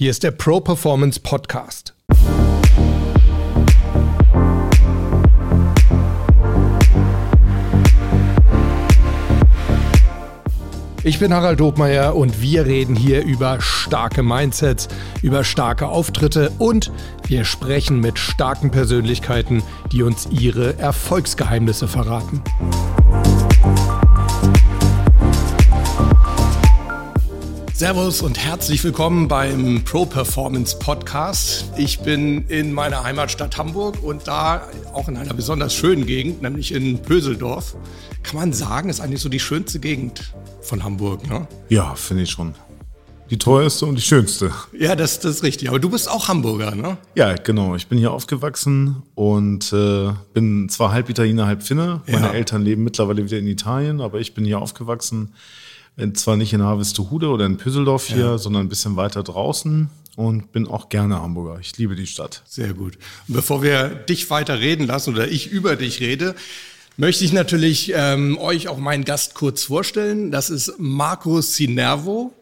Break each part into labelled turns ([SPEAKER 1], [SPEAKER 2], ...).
[SPEAKER 1] Hier ist der Pro Performance Podcast. Ich bin Harald Dobmeier und wir reden hier über starke Mindsets, über starke Auftritte und wir sprechen mit starken Persönlichkeiten, die uns ihre Erfolgsgeheimnisse verraten. Servus und herzlich willkommen beim Pro Performance Podcast. Ich bin in meiner Heimatstadt Hamburg und da auch in einer besonders schönen Gegend, nämlich in Pöseldorf. Kann man sagen, ist eigentlich so die schönste Gegend von Hamburg, ne?
[SPEAKER 2] Ja, finde ich schon. Die teuerste und die schönste.
[SPEAKER 1] Ja, das, das ist richtig. Aber du bist auch Hamburger, ne?
[SPEAKER 2] Ja, genau. Ich bin hier aufgewachsen und äh, bin zwar halb Italiener, halb Finne. Meine ja. Eltern leben mittlerweile wieder in Italien, aber ich bin hier aufgewachsen zwar nicht in Harvestehude oder in Püsseldorf hier, ja. sondern ein bisschen weiter draußen und bin auch gerne Hamburger. Ich liebe die Stadt.
[SPEAKER 1] Sehr gut. Und bevor wir dich weiter reden lassen oder ich über dich rede, möchte ich natürlich ähm, euch auch meinen Gast kurz vorstellen. Das ist Marco Sinervo.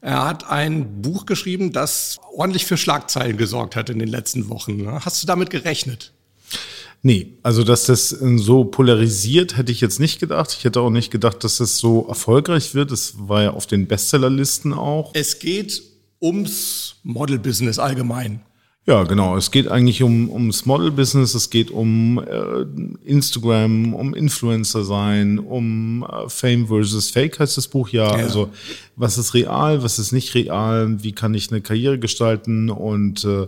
[SPEAKER 1] Er hat ein Buch geschrieben, das ordentlich für Schlagzeilen gesorgt hat in den letzten Wochen. Hast du damit gerechnet?
[SPEAKER 2] Nee, also dass das so polarisiert, hätte ich jetzt nicht gedacht. Ich hätte auch nicht gedacht, dass das so erfolgreich wird. Es war ja auf den Bestsellerlisten auch.
[SPEAKER 1] Es geht ums Model-Business allgemein.
[SPEAKER 2] Ja, genau. Es geht eigentlich um, ums Model-Business, es geht um äh, Instagram, um Influencer sein, um äh, Fame versus Fake heißt das Buch ja. ja. Also was ist real, was ist nicht real, wie kann ich eine Karriere gestalten und äh,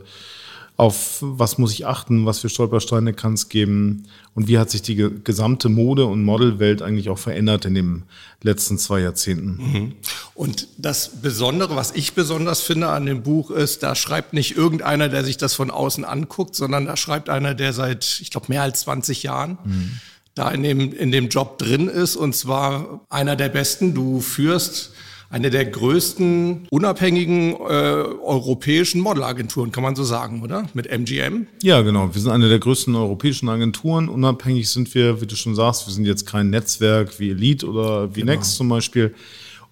[SPEAKER 2] auf was muss ich achten, was für Stolpersteine kann es geben und wie hat sich die gesamte Mode- und Modelwelt eigentlich auch verändert in den letzten zwei Jahrzehnten. Mhm.
[SPEAKER 1] Und das Besondere, was ich besonders finde an dem Buch ist, da schreibt nicht irgendeiner, der sich das von außen anguckt, sondern da schreibt einer, der seit, ich glaube, mehr als 20 Jahren mhm. da in dem, in dem Job drin ist und zwar einer der besten. Du führst eine der größten unabhängigen äh, europäischen Modelagenturen, kann man so sagen, oder? Mit MGM?
[SPEAKER 2] Ja, genau. Wir sind eine der größten europäischen Agenturen. Unabhängig sind wir, wie du schon sagst, wir sind jetzt kein Netzwerk wie Elite oder wie genau. Next zum Beispiel.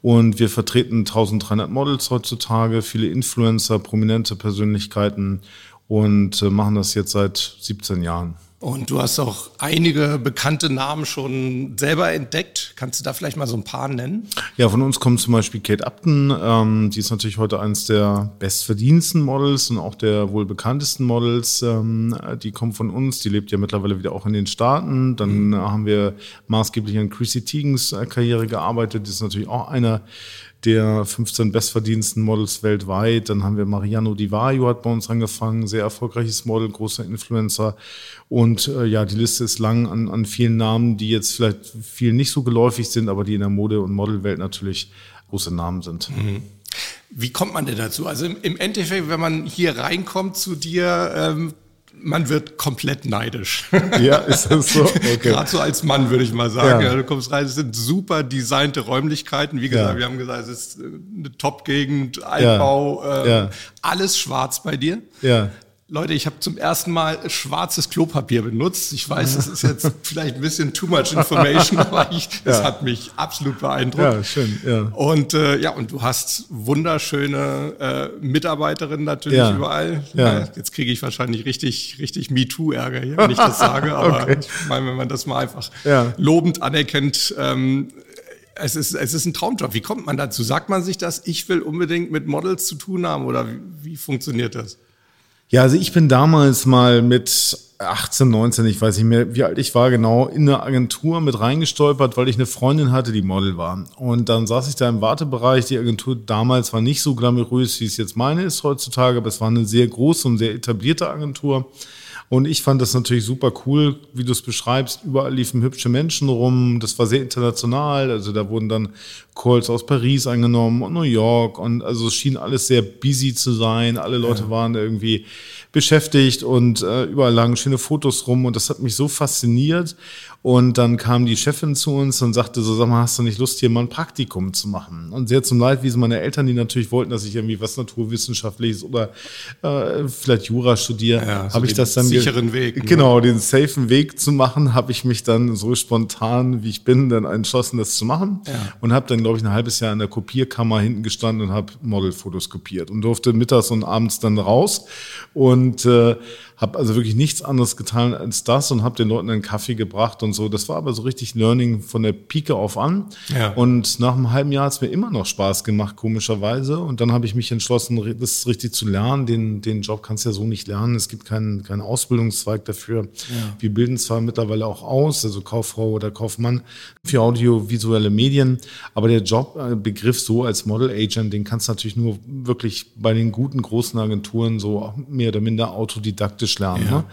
[SPEAKER 2] Und wir vertreten 1300 Models heutzutage, viele Influencer, prominente Persönlichkeiten und äh, machen das jetzt seit 17 Jahren.
[SPEAKER 1] Und du hast auch einige bekannte Namen schon selber entdeckt. Kannst du da vielleicht mal so ein paar nennen?
[SPEAKER 2] Ja, von uns kommt zum Beispiel Kate Upton. Ähm, die ist natürlich heute eines der bestverdiensten Models und auch der wohl bekanntesten Models. Ähm, die kommt von uns. Die lebt ja mittlerweile wieder auch in den Staaten. Dann mhm. haben wir maßgeblich an Chrissy Teigens äh, Karriere gearbeitet. Das ist natürlich auch einer der 15 bestverdiensten Models weltweit. Dann haben wir Mariano Di Vaio hat bei uns angefangen, sehr erfolgreiches Model, großer Influencer. Und äh, ja, die Liste ist lang an, an vielen Namen, die jetzt vielleicht vielen nicht so geläufig sind, aber die in der Mode- und Modelwelt natürlich große Namen sind. Mhm.
[SPEAKER 1] Wie kommt man denn dazu? Also im, Endeffekt, wenn man hier reinkommt zu dir, ähm, man wird komplett neidisch.
[SPEAKER 2] Ja, ist das so?
[SPEAKER 1] Okay. Gerade so als Mann würde ich mal sagen. Ja. du kommst rein, es sind super designte Räumlichkeiten. Wie gesagt, ja. wir haben gesagt, es ist eine Top-Gegend, Altbau, ja. Äh, alles schwarz bei dir.
[SPEAKER 2] Ja.
[SPEAKER 1] Leute, ich habe zum ersten Mal schwarzes Klopapier benutzt. Ich weiß, das ist jetzt vielleicht ein bisschen too much information, aber ich, das hat mich absolut beeindruckt.
[SPEAKER 2] Ja, schön. Ja.
[SPEAKER 1] Und äh, ja, und du hast wunderschöne äh, Mitarbeiterinnen natürlich ja. überall. Ja. ja jetzt kriege ich wahrscheinlich richtig, richtig MeToo-Ärger hier, wenn ich das sage. Aber okay. ich meine, wenn man das mal einfach ja. lobend anerkennt, ähm, es ist, es ist ein Traumjob. Wie kommt man dazu? Sagt man sich das, ich will unbedingt mit Models zu tun haben oder wie, wie funktioniert das?
[SPEAKER 2] Ja, also ich bin damals mal mit 18, 19, ich weiß nicht mehr, wie alt ich war genau, in eine Agentur mit reingestolpert, weil ich eine Freundin hatte, die Model war. Und dann saß ich da im Wartebereich. Die Agentur damals war nicht so glamourös, wie es jetzt meine ist heutzutage, aber es war eine sehr große und sehr etablierte Agentur. Und ich fand das natürlich super cool, wie du es beschreibst. Überall liefen hübsche Menschen rum. Das war sehr international. Also da wurden dann Calls aus Paris angenommen und New York. Und also es schien alles sehr busy zu sein. Alle Leute ja. waren irgendwie beschäftigt und äh, überall lagen schöne Fotos rum. Und das hat mich so fasziniert. Und dann kam die Chefin zu uns und sagte so, sag mal, hast du nicht Lust, hier mal ein Praktikum zu machen? Und sehr zum Leidwesen meiner Eltern, die natürlich wollten, dass ich irgendwie was Naturwissenschaftliches oder äh, vielleicht Jura studiere, ja, habe ich das dann
[SPEAKER 1] sicheren Weg.
[SPEAKER 2] Ne? Genau, den safen Weg zu machen, habe ich mich dann so spontan, wie ich bin, dann entschlossen, das zu machen. Ja. Und habe dann, glaube ich, ein halbes Jahr in der Kopierkammer hinten gestanden und habe Modelfotos kopiert und durfte mittags und abends dann raus. Und äh, habe also wirklich nichts anderes getan als das und habe den Leuten einen Kaffee gebracht und so. Das war aber so richtig Learning von der Pike auf an. Ja. Und nach einem halben Jahr hat es mir immer noch Spaß gemacht, komischerweise. Und dann habe ich mich entschlossen, das richtig zu lernen. Den, den Job kannst du ja so nicht lernen. Es gibt keinen, keinen Ausbildungszweig dafür. Ja. Wir bilden zwar mittlerweile auch aus, also Kauffrau oder Kaufmann für audiovisuelle Medien, aber der Jobbegriff so als Model Agent, den kannst du natürlich nur wirklich bei den guten großen Agenturen so mehr oder minder autodidaktisch praktisch lernen. Ja. Ne?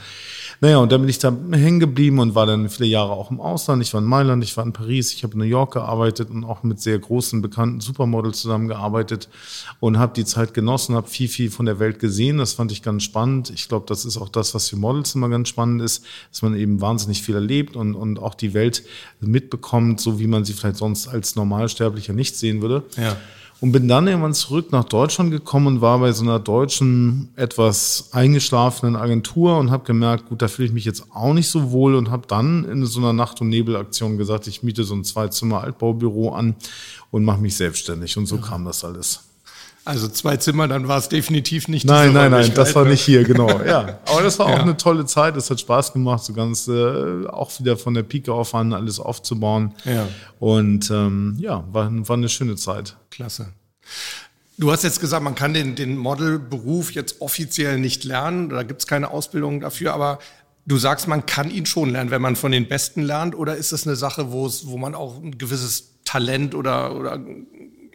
[SPEAKER 2] Naja, und dann bin ich da hängen geblieben und war dann viele Jahre auch im Ausland. Ich war in Mailand, ich war in Paris, ich habe in New York gearbeitet und auch mit sehr großen, bekannten Supermodels zusammengearbeitet und habe die Zeit genossen, habe viel, viel von der Welt gesehen. Das fand ich ganz spannend. Ich glaube, das ist auch das, was für Models immer ganz spannend ist, dass man eben wahnsinnig viel erlebt und, und auch die Welt mitbekommt, so wie man sie vielleicht sonst als Normalsterblicher nicht sehen würde. Ja. Und bin dann irgendwann zurück nach Deutschland gekommen und war bei so einer deutschen, etwas eingeschlafenen Agentur und habe gemerkt, gut, da fühle ich mich jetzt auch nicht so wohl und habe dann in so einer Nacht- und Nebelaktion gesagt, ich miete so ein Zwei-Zimmer-Altbaubüro an und mache mich selbstständig. Und so ja. kam das alles.
[SPEAKER 1] Also zwei Zimmer, dann war es definitiv nicht.
[SPEAKER 2] Nein, nein, nein, das war nicht hier, genau. Ja, aber das war auch ja. eine tolle Zeit. Es hat Spaß gemacht, so ganz äh, auch wieder von der Pike auf an alles aufzubauen. Ja. Und ähm, ja, war, war eine schöne Zeit.
[SPEAKER 1] Klasse. Du hast jetzt gesagt, man kann den, den Modelberuf jetzt offiziell nicht lernen, da gibt es keine Ausbildung dafür, aber du sagst, man kann ihn schon lernen, wenn man von den Besten lernt, oder ist das eine Sache, wo es, wo man auch ein gewisses Talent oder, oder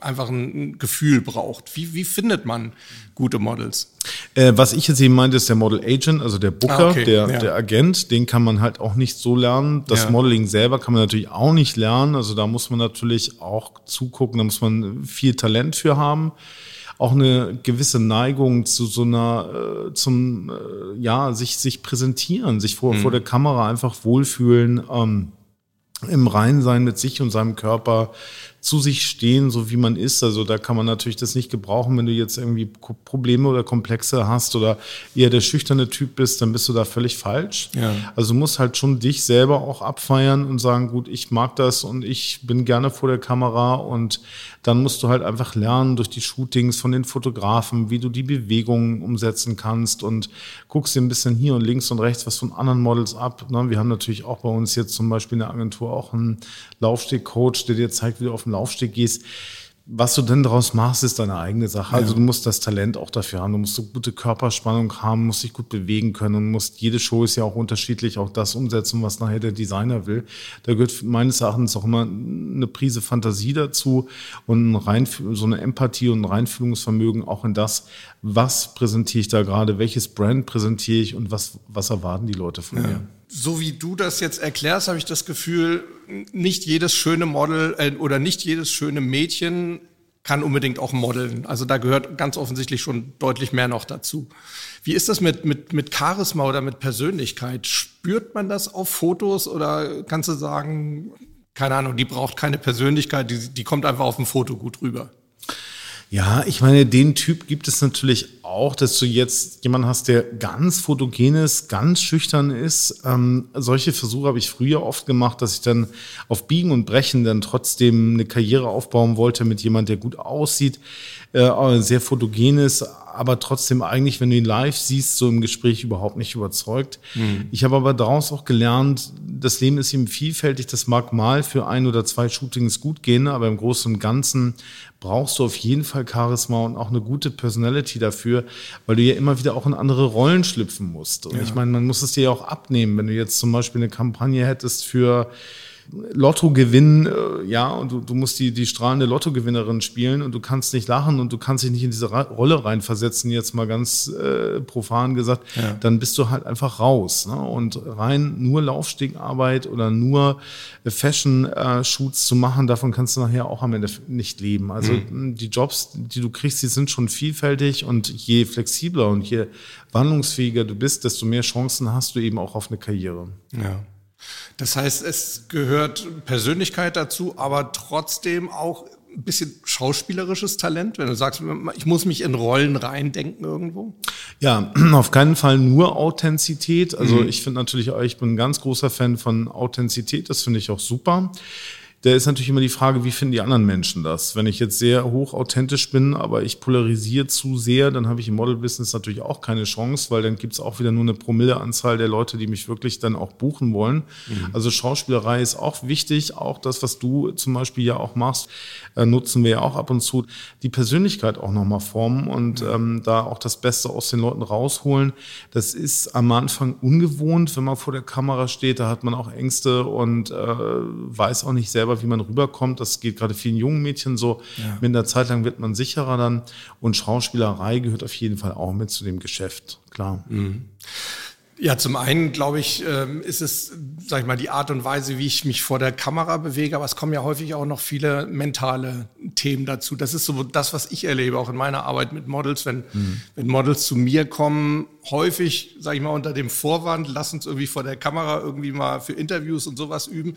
[SPEAKER 1] einfach ein Gefühl braucht. Wie, wie findet man gute Models?
[SPEAKER 2] Äh, was ich jetzt eben meinte, ist der Model Agent, also der Booker, ah, okay. der, ja. der Agent, den kann man halt auch nicht so lernen. Das ja. Modeling selber kann man natürlich auch nicht lernen. Also da muss man natürlich auch zugucken, da muss man viel Talent für haben auch eine gewisse Neigung zu so einer, äh, zum, äh, ja, sich, sich präsentieren, sich vor, mhm. vor der Kamera einfach wohlfühlen, ähm, im Rein sein mit sich und seinem Körper, zu sich stehen, so wie man ist. Also da kann man natürlich das nicht gebrauchen, wenn du jetzt irgendwie Probleme oder Komplexe hast oder eher der schüchterne Typ bist, dann bist du da völlig falsch. Ja. Also du musst halt schon dich selber auch abfeiern und sagen, gut, ich mag das und ich bin gerne vor der Kamera und dann musst du halt einfach lernen durch die Shootings von den Fotografen, wie du die Bewegungen umsetzen kannst und guckst dir ein bisschen hier und links und rechts was von anderen Models ab. Ne? Wir haben natürlich auch bei uns jetzt zum Beispiel in der Agentur auch einen Laufsteg-Coach, der dir zeigt, wie du auf den Laufsteg gehst. Was du denn daraus machst, ist deine eigene Sache. Also du musst das Talent auch dafür haben. Du musst so gute Körperspannung haben, musst dich gut bewegen können und musst, jede Show ist ja auch unterschiedlich, auch das umsetzen, was nachher der Designer will. Da gehört meines Erachtens auch immer eine Prise Fantasie dazu und rein, so eine Empathie und ein Reinfühlungsvermögen auch in das, was präsentiere ich da gerade, welches Brand präsentiere ich und was, was erwarten die Leute von ja. mir
[SPEAKER 1] so wie du das jetzt erklärst, habe ich das Gefühl, nicht jedes schöne Model äh, oder nicht jedes schöne Mädchen kann unbedingt auch modeln. Also da gehört ganz offensichtlich schon deutlich mehr noch dazu. Wie ist das mit, mit, mit Charisma oder mit Persönlichkeit? Spürt man das auf Fotos oder kannst du sagen, keine Ahnung, die braucht keine Persönlichkeit, die, die kommt einfach auf dem Foto gut rüber?
[SPEAKER 2] Ja, ich meine, den Typ gibt es natürlich auch, dass du jetzt jemanden hast, der ganz fotogen ist, ganz schüchtern ist. Ähm, solche Versuche habe ich früher oft gemacht, dass ich dann auf Biegen und Brechen dann trotzdem eine Karriere aufbauen wollte mit jemand, der gut aussieht, äh, sehr fotogen ist, aber trotzdem eigentlich, wenn du ihn live siehst, so im Gespräch überhaupt nicht überzeugt. Mhm. Ich habe aber daraus auch gelernt, das Leben ist eben vielfältig. Das mag mal für ein oder zwei Shootings gut gehen, aber im Großen und Ganzen brauchst du auf jeden Fall Charisma und auch eine gute Personality dafür, weil du ja immer wieder auch in andere Rollen schlüpfen musst. Und ja. ich meine, man muss es dir ja auch abnehmen, wenn du jetzt zum Beispiel eine Kampagne hättest für Lotto gewinnen, äh, ja, und du, du musst die, die strahlende Lottogewinnerin spielen und du kannst nicht lachen und du kannst dich nicht in diese Rolle reinversetzen, jetzt mal ganz äh, profan gesagt, ja. dann bist du halt einfach raus. Ne? Und rein nur Laufstegarbeit oder nur Fashion-Shoots zu machen, davon kannst du nachher auch am Ende nicht leben. Also mhm. die Jobs, die du kriegst, die sind schon vielfältig und je flexibler und je wandlungsfähiger du bist, desto mehr Chancen hast du eben auch auf eine Karriere.
[SPEAKER 1] Ja. Das heißt, es gehört Persönlichkeit dazu, aber trotzdem auch ein bisschen schauspielerisches Talent, wenn du sagst, ich muss mich in Rollen reindenken irgendwo?
[SPEAKER 2] Ja, auf keinen Fall nur Authentizität. Also mhm. ich finde natürlich, ich bin ein ganz großer Fan von Authentizität. Das finde ich auch super. Da ist natürlich immer die Frage, wie finden die anderen Menschen das? Wenn ich jetzt sehr hoch authentisch bin, aber ich polarisiere zu sehr, dann habe ich im Model-Business natürlich auch keine Chance, weil dann gibt es auch wieder nur eine Promilleanzahl der Leute, die mich wirklich dann auch buchen wollen. Mhm. Also Schauspielerei ist auch wichtig. Auch das, was du zum Beispiel ja auch machst, äh, nutzen wir ja auch ab und zu. Die Persönlichkeit auch nochmal formen und ähm, da auch das Beste aus den Leuten rausholen. Das ist am Anfang ungewohnt, wenn man vor der Kamera steht. Da hat man auch Ängste und äh, weiß auch nicht selber, selber, wie man rüberkommt. Das geht gerade vielen jungen Mädchen so. Ja. Mit einer Zeit lang wird man sicherer dann. Und Schauspielerei gehört auf jeden Fall auch mit zu dem Geschäft, klar. Mhm.
[SPEAKER 1] Ja, zum einen glaube ich, ähm, ist es, sag ich mal, die Art und Weise, wie ich mich vor der Kamera bewege, aber es kommen ja häufig auch noch viele mentale Themen dazu. Das ist so das, was ich erlebe, auch in meiner Arbeit mit Models, wenn, mhm. wenn Models zu mir kommen, häufig, sag ich mal, unter dem Vorwand, lass uns irgendwie vor der Kamera irgendwie mal für Interviews und sowas üben.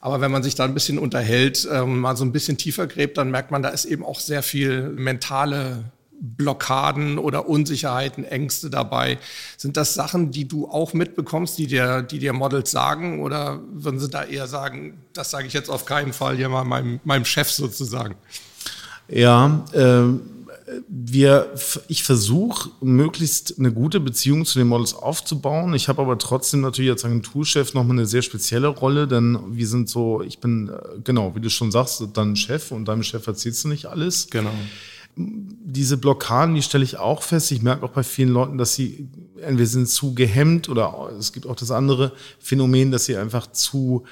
[SPEAKER 1] Aber wenn man sich da ein bisschen unterhält, ähm, mal so ein bisschen tiefer gräbt, dann merkt man, da ist eben auch sehr viel mentale Blockaden oder Unsicherheiten, Ängste dabei. Sind das Sachen, die du auch mitbekommst, die dir, die dir Models sagen? Oder würden sie da eher sagen, das sage ich jetzt auf keinen Fall hier mal meinem, meinem Chef sozusagen?
[SPEAKER 2] Ja, ähm wir, ich versuche möglichst eine gute Beziehung zu den Models aufzubauen. Ich habe aber trotzdem natürlich als Agenturchef nochmal eine sehr spezielle Rolle, denn wir sind so, ich bin, äh, genau, wie du schon sagst, dann Chef und deinem Chef erzählst du nicht alles.
[SPEAKER 1] Genau.
[SPEAKER 2] Diese Blockaden, die stelle ich auch fest. Ich merke auch bei vielen Leuten, dass sie entweder sind zu gehemmt oder es gibt auch das andere Phänomen, dass sie einfach zu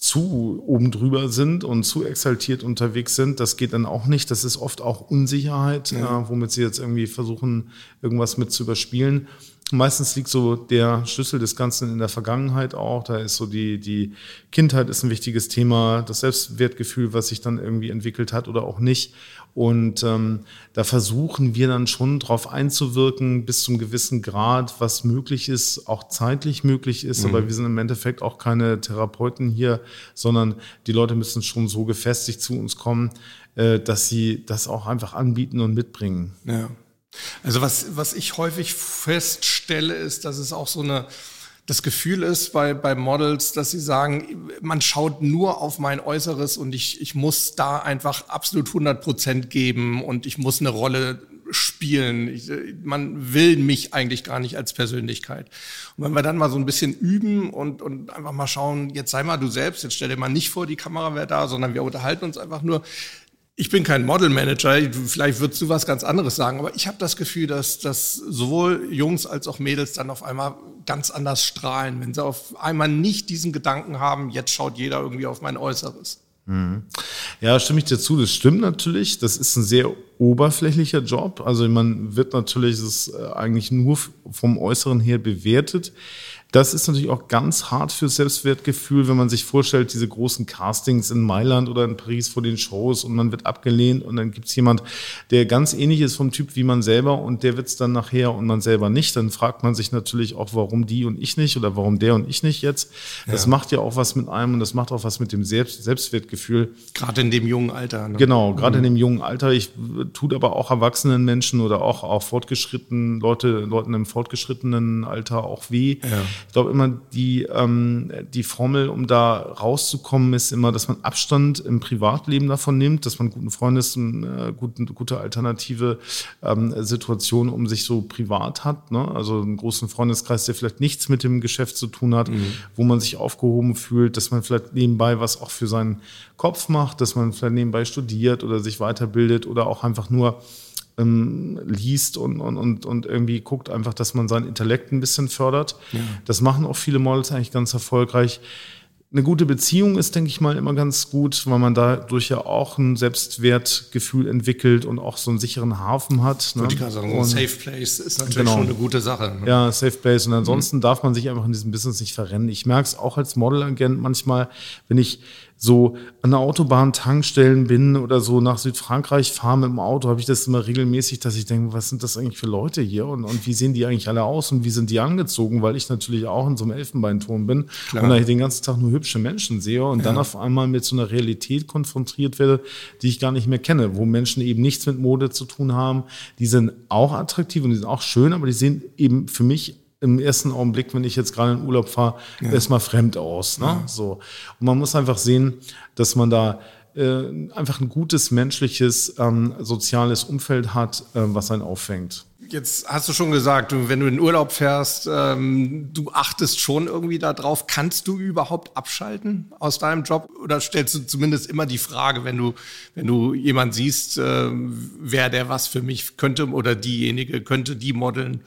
[SPEAKER 2] zu oben drüber sind und zu exaltiert unterwegs sind. Das geht dann auch nicht. Das ist oft auch Unsicherheit, ja. äh, womit sie jetzt irgendwie versuchen, irgendwas mit zu überspielen. Meistens liegt so der Schlüssel des Ganzen in der Vergangenheit auch. Da ist so die, die Kindheit ist ein wichtiges Thema, das Selbstwertgefühl, was sich dann irgendwie entwickelt hat oder auch nicht. Und ähm, da versuchen wir dann schon drauf einzuwirken, bis zum gewissen Grad, was möglich ist, auch zeitlich möglich ist. Mhm. Aber wir sind im Endeffekt auch keine Therapeuten hier, sondern die Leute müssen schon so gefestigt zu uns kommen, äh, dass sie das auch einfach anbieten und mitbringen.
[SPEAKER 1] Ja. Also was, was ich häufig feststelle, ist, dass es auch so eine das Gefühl ist bei, bei Models, dass sie sagen, man schaut nur auf mein Äußeres und ich, ich muss da einfach absolut 100 Prozent geben und ich muss eine Rolle spielen. Ich, man will mich eigentlich gar nicht als Persönlichkeit. Und wenn wir dann mal so ein bisschen üben und, und einfach mal schauen, jetzt sei mal du selbst, jetzt stell dir mal nicht vor, die Kamera wäre da, sondern wir unterhalten uns einfach nur, ich bin kein Modelmanager, vielleicht würdest du was ganz anderes sagen, aber ich habe das Gefühl, dass, dass sowohl Jungs als auch Mädels dann auf einmal ganz anders strahlen, wenn sie auf einmal nicht diesen Gedanken haben, jetzt schaut jeder irgendwie auf mein Äußeres.
[SPEAKER 2] Mhm. Ja, stimme ich dir zu. Das stimmt natürlich. Das ist ein sehr oberflächlicher Job. Also man wird natürlich das äh, eigentlich nur vom Äußeren her bewertet. Das ist natürlich auch ganz hart fürs Selbstwertgefühl, wenn man sich vorstellt, diese großen Castings in Mailand oder in Paris vor den Shows und man wird abgelehnt und dann gibt es jemand, der ganz ähnlich ist vom Typ wie man selber und der wird es dann nachher und man selber nicht. Dann fragt man sich natürlich auch, warum die und ich nicht oder warum der und ich nicht jetzt. Das ja. macht ja auch was mit einem und das macht auch was mit dem Selbst Selbstwertgefühl.
[SPEAKER 1] Gerade in dem jungen Alter.
[SPEAKER 2] Ne? Genau, gerade mhm. in dem jungen Alter. Ich tut aber auch erwachsenen Menschen oder auch, auch fortgeschrittenen Leute, Leuten im fortgeschrittenen Alter auch weh. Ja. Ich glaube immer, die, ähm, die Formel, um da rauszukommen, ist immer, dass man Abstand im Privatleben davon nimmt, dass man guten Freundes, eine äh, gute, gute alternative ähm, Situation um sich so privat hat. Ne? Also einen großen Freundeskreis, der vielleicht nichts mit dem Geschäft zu tun hat, mhm. wo man sich aufgehoben fühlt, dass man vielleicht nebenbei was auch für seinen Kopf macht, dass man vielleicht nebenbei studiert oder sich weiterbildet oder auch einfach nur ähm, liest und, und, und, und irgendwie guckt einfach, dass man seinen Intellekt ein bisschen fördert. Ja. Das machen auch viele Models eigentlich ganz erfolgreich. Eine gute Beziehung ist, denke ich mal, immer ganz gut, weil man dadurch ja auch ein Selbstwertgefühl entwickelt und auch so einen sicheren Hafen hat.
[SPEAKER 1] Ne? Ich gerade sagen, ein Safe Place ist natürlich genau. schon eine gute Sache.
[SPEAKER 2] Ne? Ja, Safe Place. Und ansonsten mhm. darf man sich einfach in diesem Business nicht verrennen. Ich merke es auch als Modelagent manchmal, wenn ich so an der Autobahn Tankstellen bin oder so nach Südfrankreich fahre mit dem Auto, habe ich das immer regelmäßig, dass ich denke, was sind das eigentlich für Leute hier und, und wie sehen die eigentlich alle aus und wie sind die angezogen, weil ich natürlich auch in so einem Elfenbeinturm bin Klar. und da ich den ganzen Tag nur hübsche Menschen sehe und ja. dann auf einmal mit so einer Realität konfrontiert werde, die ich gar nicht mehr kenne, wo Menschen eben nichts mit Mode zu tun haben. Die sind auch attraktiv und die sind auch schön, aber die sehen eben für mich im ersten Augenblick, wenn ich jetzt gerade in Urlaub fahre, ja. erstmal fremd aus. Ne? Ja. So. Und man muss einfach sehen, dass man da äh, einfach ein gutes menschliches, ähm, soziales Umfeld hat, äh, was einen auffängt.
[SPEAKER 1] Jetzt hast du schon gesagt, wenn du in Urlaub fährst, ähm, du achtest schon irgendwie darauf. Kannst du überhaupt abschalten aus deinem Job? Oder stellst du zumindest immer die Frage, wenn du, wenn du jemanden siehst, äh, wer der was für mich könnte oder diejenige könnte die modeln?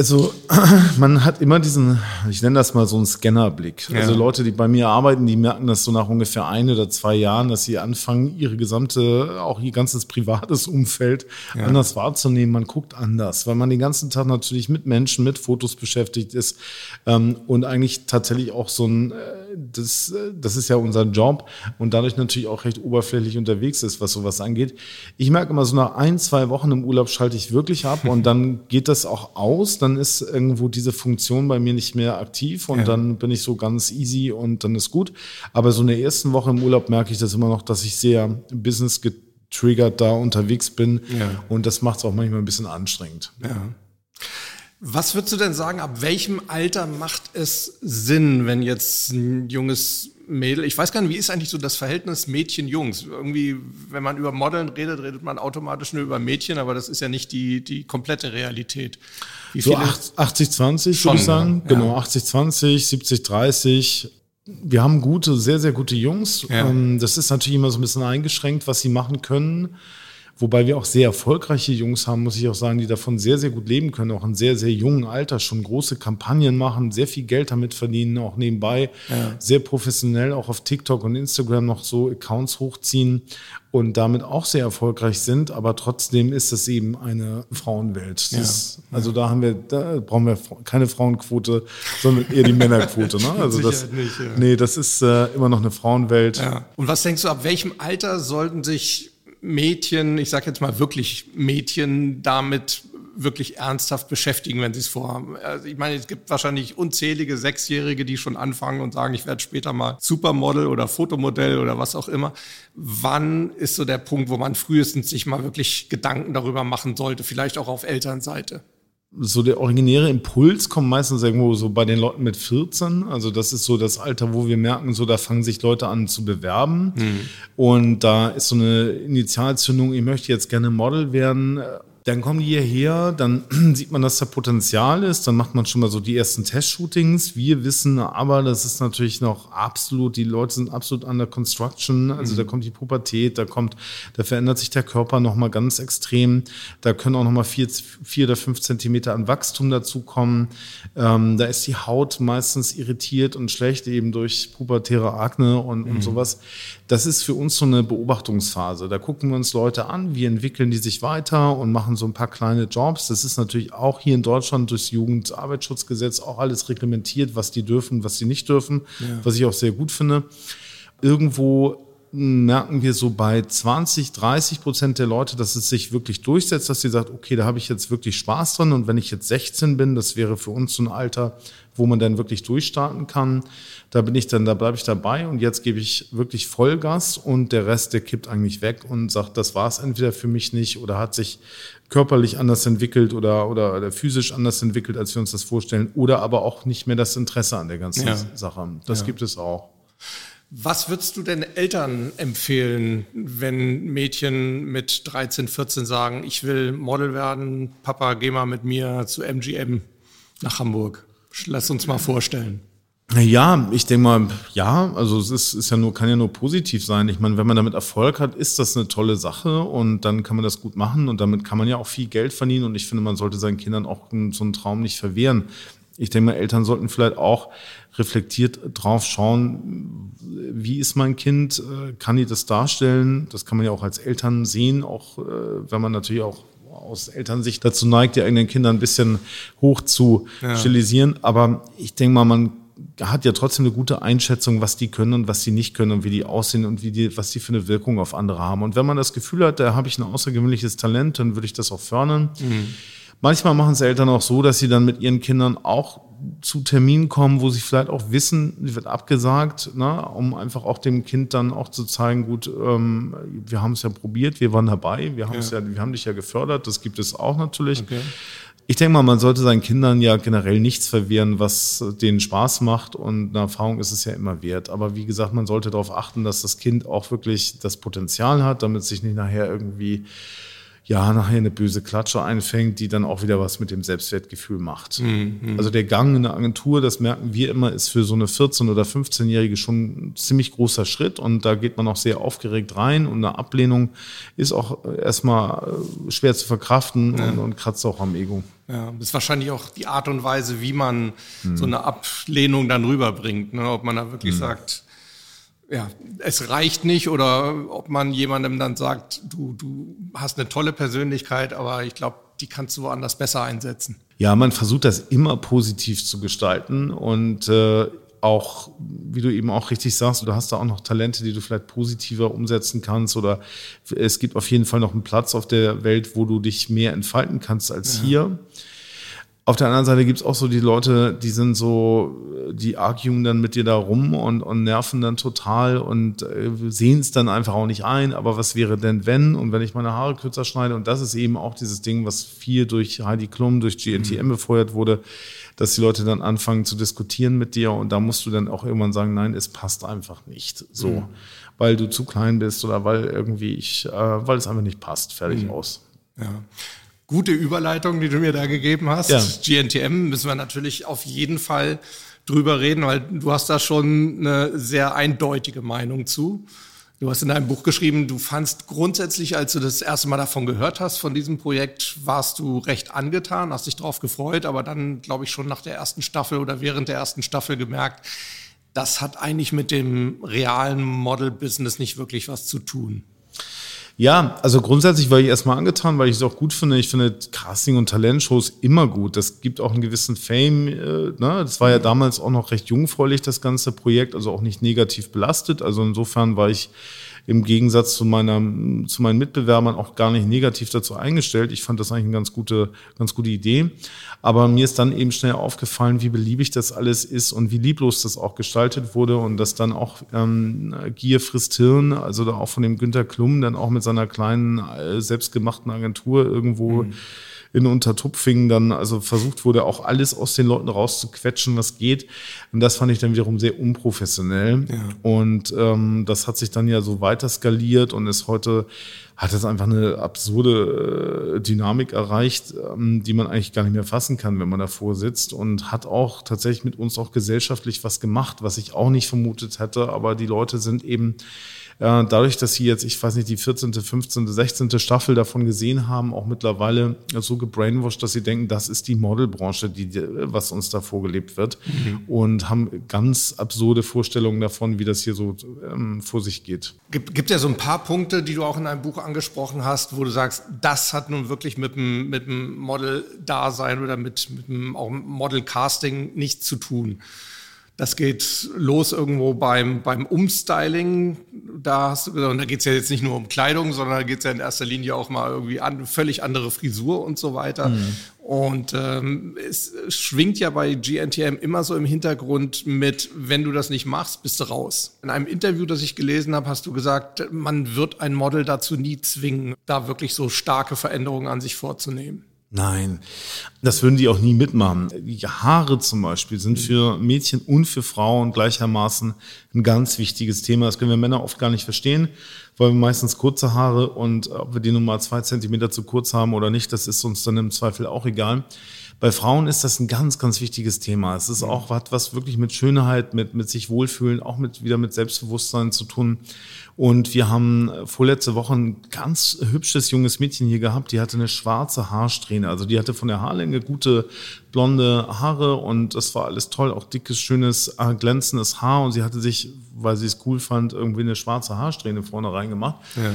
[SPEAKER 2] Also man hat immer diesen, ich nenne das mal so einen Scannerblick. Ja. Also Leute, die bei mir arbeiten, die merken das so nach ungefähr ein oder zwei Jahren, dass sie anfangen, ihre gesamte, auch ihr ganzes privates Umfeld ja. anders wahrzunehmen. Man guckt anders, weil man den ganzen Tag natürlich mit Menschen, mit Fotos beschäftigt ist ähm, und eigentlich tatsächlich auch so ein, äh, das, das ist ja unser Job und dadurch natürlich auch recht oberflächlich unterwegs ist, was sowas angeht. Ich merke immer so nach ein, zwei Wochen im Urlaub schalte ich wirklich ab und dann geht das auch aus. Dann dann ist irgendwo diese Funktion bei mir nicht mehr aktiv und ja. dann bin ich so ganz easy und dann ist gut. Aber so in der ersten Woche im Urlaub merke ich das immer noch, dass ich sehr business getriggert da unterwegs bin ja. und das macht es auch manchmal ein bisschen anstrengend.
[SPEAKER 1] Ja. Was würdest du denn sagen, ab welchem Alter macht es Sinn, wenn jetzt ein junges Mädel, ich weiß gar nicht, wie ist eigentlich so das Verhältnis Mädchen-Jungs? Irgendwie, wenn man über Modeln redet, redet man automatisch nur über Mädchen, aber das ist ja nicht die, die komplette Realität.
[SPEAKER 2] Wie so 80-20 würde ich sagen. Ja. Genau, 80-20, 70-30. Wir haben gute, sehr, sehr gute Jungs. Ja. Ähm, das ist natürlich immer so ein bisschen eingeschränkt, was sie machen können. Wobei wir auch sehr erfolgreiche Jungs haben, muss ich auch sagen, die davon sehr, sehr gut leben können, auch in sehr, sehr jungen Alter schon große Kampagnen machen, sehr viel Geld damit verdienen, auch nebenbei ja. sehr professionell auch auf TikTok und Instagram noch so Accounts hochziehen und damit auch sehr erfolgreich sind, aber trotzdem ist es eben eine Frauenwelt. Ja. Ist, also da haben wir, da brauchen wir keine Frauenquote, sondern eher die Männerquote. Ne? Also das, nicht, ja. nee, das ist äh, immer noch eine Frauenwelt.
[SPEAKER 1] Und was denkst du, ab welchem Alter sollten sich Mädchen, ich sage jetzt mal wirklich Mädchen, damit wirklich ernsthaft beschäftigen, wenn sie es vorhaben. Also ich meine, es gibt wahrscheinlich unzählige Sechsjährige, die schon anfangen und sagen, ich werde später mal Supermodel oder Fotomodell oder was auch immer. Wann ist so der Punkt, wo man frühestens sich mal wirklich Gedanken darüber machen sollte, vielleicht auch auf Elternseite?
[SPEAKER 2] So der originäre Impuls kommt meistens irgendwo so bei den Leuten mit 14. Also das ist so das Alter, wo wir merken, so da fangen sich Leute an zu bewerben. Mhm. Und da ist so eine Initialzündung, ich möchte jetzt gerne Model werden dann kommen die hierher, dann sieht man, dass da Potenzial ist, dann macht man schon mal so die ersten Testshootings. Wir wissen aber, das ist natürlich noch absolut, die Leute sind absolut under construction, also mhm. da kommt die Pubertät, da kommt, da verändert sich der Körper nochmal ganz extrem, da können auch nochmal vier, vier oder fünf Zentimeter an Wachstum dazukommen. Ähm, da ist die Haut meistens irritiert und schlecht, eben durch pubertäre Akne und, mhm. und sowas. Das ist für uns so eine Beobachtungsphase. Da gucken wir uns Leute an, wie entwickeln die sich weiter und machen so ein paar kleine Jobs. Das ist natürlich auch hier in Deutschland durchs Jugendarbeitsschutzgesetz auch alles reglementiert, was die dürfen, was sie nicht dürfen, ja. was ich auch sehr gut finde. Irgendwo merken wir so bei 20, 30 Prozent der Leute, dass es sich wirklich durchsetzt, dass sie sagt, okay, da habe ich jetzt wirklich Spaß dran und wenn ich jetzt 16 bin, das wäre für uns so ein Alter, wo man dann wirklich durchstarten kann. Da bin ich dann, da bleibe ich dabei und jetzt gebe ich wirklich Vollgas und der Rest, der kippt eigentlich weg und sagt, das war es entweder für mich nicht oder hat sich körperlich anders entwickelt oder, oder, oder physisch anders entwickelt, als wir uns das vorstellen oder aber auch nicht mehr das Interesse an der ganzen ja. Sache. Das ja. gibt es auch.
[SPEAKER 1] Was würdest du denn Eltern empfehlen, wenn Mädchen mit 13, 14 sagen, ich will Model werden, Papa, geh mal mit mir zu MGM nach Hamburg? Lass uns mal vorstellen.
[SPEAKER 2] Ja, ich denke mal, ja, also es ist, ist ja nur, kann ja nur positiv sein. Ich meine, wenn man damit Erfolg hat, ist das eine tolle Sache und dann kann man das gut machen und damit kann man ja auch viel Geld verdienen und ich finde, man sollte seinen Kindern auch so einen Traum nicht verwehren. Ich denke mal, Eltern sollten vielleicht auch reflektiert drauf schauen, wie ist mein Kind, kann die das darstellen? Das kann man ja auch als Eltern sehen, auch äh, wenn man natürlich auch aus Elternsicht dazu neigt, die eigenen Kinder ein bisschen hoch zu ja. stilisieren. Aber ich denke mal, man hat ja trotzdem eine gute Einschätzung, was die können und was die nicht können und wie die aussehen und wie die, was die für eine Wirkung auf andere haben. Und wenn man das Gefühl hat, da habe ich ein außergewöhnliches Talent, dann würde ich das auch fördern. Mhm. Manchmal machen es Eltern auch so, dass sie dann mit ihren Kindern auch zu Terminen kommen, wo sie vielleicht auch wissen, sie wird abgesagt, ne, um einfach auch dem Kind dann auch zu zeigen, gut, ähm, wir haben es ja probiert, wir waren dabei, wir haben es ja. ja, wir haben dich ja gefördert, das gibt es auch natürlich. Okay. Ich denke mal, man sollte seinen Kindern ja generell nichts verwehren, was denen Spaß macht und eine Erfahrung ist es ja immer wert. Aber wie gesagt, man sollte darauf achten, dass das Kind auch wirklich das Potenzial hat, damit sich nicht nachher irgendwie ja, nachher eine böse Klatsche einfängt, die dann auch wieder was mit dem Selbstwertgefühl macht. Mhm. Also der Gang in eine Agentur, das merken wir immer, ist für so eine 14- oder 15-Jährige schon ein ziemlich großer Schritt und da geht man auch sehr aufgeregt rein und eine Ablehnung ist auch erstmal äh, schwer zu verkraften ja. und, und, kratzt auch am Ego.
[SPEAKER 1] Ja, das ist wahrscheinlich auch die Art und Weise, wie man mhm. so eine Ablehnung dann rüberbringt. Ne? Ob man da wirklich mhm. sagt, ja, es reicht nicht oder ob man jemandem dann sagt, du, du hast eine tolle Persönlichkeit, aber ich glaube, die kannst du woanders besser einsetzen.
[SPEAKER 2] Ja, man versucht das immer positiv zu gestalten und äh, auch, wie du eben auch richtig sagst, du hast da auch noch Talente, die du vielleicht positiver umsetzen kannst oder es gibt auf jeden Fall noch einen Platz auf der Welt, wo du dich mehr entfalten kannst als ja. hier. Auf der anderen Seite gibt's auch so die Leute, die sind so, die arguen dann mit dir da rum und, und nerven dann total und äh, sehen es dann einfach auch nicht ein. Aber was wäre denn, wenn? Und wenn ich meine Haare kürzer schneide, und das ist eben auch dieses Ding, was viel durch Heidi Klum, durch GNTM mhm. befeuert wurde, dass die Leute dann anfangen zu diskutieren mit dir und da musst du dann auch irgendwann sagen, nein, es passt einfach nicht. So, mhm. weil du zu klein bist oder weil irgendwie ich, äh, weil es einfach nicht passt. Fertig mhm. aus.
[SPEAKER 1] Ja gute Überleitung, die du mir da gegeben hast. Ja. GNTM müssen wir natürlich auf jeden Fall drüber reden, weil du hast da schon eine sehr eindeutige Meinung zu. Du hast in deinem Buch geschrieben, du fandst grundsätzlich, als du das erste Mal davon gehört hast, von diesem Projekt, warst du recht angetan, hast dich darauf gefreut, aber dann, glaube ich, schon nach der ersten Staffel oder während der ersten Staffel gemerkt, das hat eigentlich mit dem realen Model-Business nicht wirklich was zu tun.
[SPEAKER 2] Ja, also grundsätzlich war ich erstmal angetan, weil ich es auch gut finde. Ich finde Casting- und Talentshows immer gut. Das gibt auch einen gewissen Fame. Äh, ne? Das war ja damals auch noch recht jungfräulich, das ganze Projekt, also auch nicht negativ belastet. Also insofern war ich im Gegensatz zu meiner, zu meinen Mitbewerbern auch gar nicht negativ dazu eingestellt. Ich fand das eigentlich eine ganz gute, ganz gute Idee. Aber mir ist dann eben schnell aufgefallen, wie beliebig das alles ist und wie lieblos das auch gestaltet wurde und dass dann auch ähm, Gier frisst Hirn, also da auch von dem Günter Klum dann auch mit seiner kleinen äh, selbstgemachten Agentur irgendwo mhm in Untertupfingen dann also versucht wurde, auch alles aus den Leuten rauszuquetschen, was geht. Und das fand ich dann wiederum sehr unprofessionell. Ja. Und ähm, das hat sich dann ja so weiter skaliert und ist heute hat es einfach eine absurde äh, Dynamik erreicht, ähm, die man eigentlich gar nicht mehr fassen kann, wenn man davor sitzt und hat auch tatsächlich mit uns auch gesellschaftlich was gemacht, was ich auch nicht vermutet hätte. Aber die Leute sind eben dadurch, dass sie jetzt, ich weiß nicht, die 14., 15., 16. Staffel davon gesehen haben, auch mittlerweile so gebrainwashed, dass sie denken, das ist die Modelbranche, die, was uns da vorgelebt wird. Mhm. Und haben ganz absurde Vorstellungen davon, wie das hier so ähm, vor sich geht.
[SPEAKER 1] Gibt, gibt ja so ein paar Punkte, die du auch in einem Buch angesprochen hast, wo du sagst, das hat nun wirklich mit dem, mit dem Model-Dasein oder mit, mit dem auch Model-Casting nichts zu tun. Das geht los irgendwo beim, beim Umstyling. Da hast du gesagt, und da geht es ja jetzt nicht nur um Kleidung, sondern da geht es ja in erster Linie auch mal irgendwie an völlig andere Frisur und so weiter. Mhm. Und ähm, es schwingt ja bei GNTM immer so im Hintergrund mit, wenn du das nicht machst, bist du raus. In einem Interview, das ich gelesen habe, hast du gesagt, man wird ein Model dazu nie zwingen, da wirklich so starke Veränderungen an sich vorzunehmen.
[SPEAKER 2] Nein, das würden die auch nie mitmachen. Die Haare zum Beispiel sind für Mädchen und für Frauen gleichermaßen ein ganz wichtiges Thema. Das können wir Männer oft gar nicht verstehen, weil wir meistens kurze Haare und ob wir die nun mal zwei Zentimeter zu kurz haben oder nicht, das ist uns dann im Zweifel auch egal. Bei Frauen ist das ein ganz, ganz wichtiges Thema. Es ist auch was, was wirklich mit Schönheit, mit, mit sich wohlfühlen, auch mit, wieder mit Selbstbewusstsein zu tun. Und wir haben vorletzte Woche ein ganz hübsches junges Mädchen hier gehabt, die hatte eine schwarze Haarsträhne. Also die hatte von der Haarlänge gute blonde Haare und das war alles toll, auch dickes, schönes, äh, glänzendes Haar. Und sie hatte sich, weil sie es cool fand, irgendwie eine schwarze Haarsträhne vorne reingemacht. Ja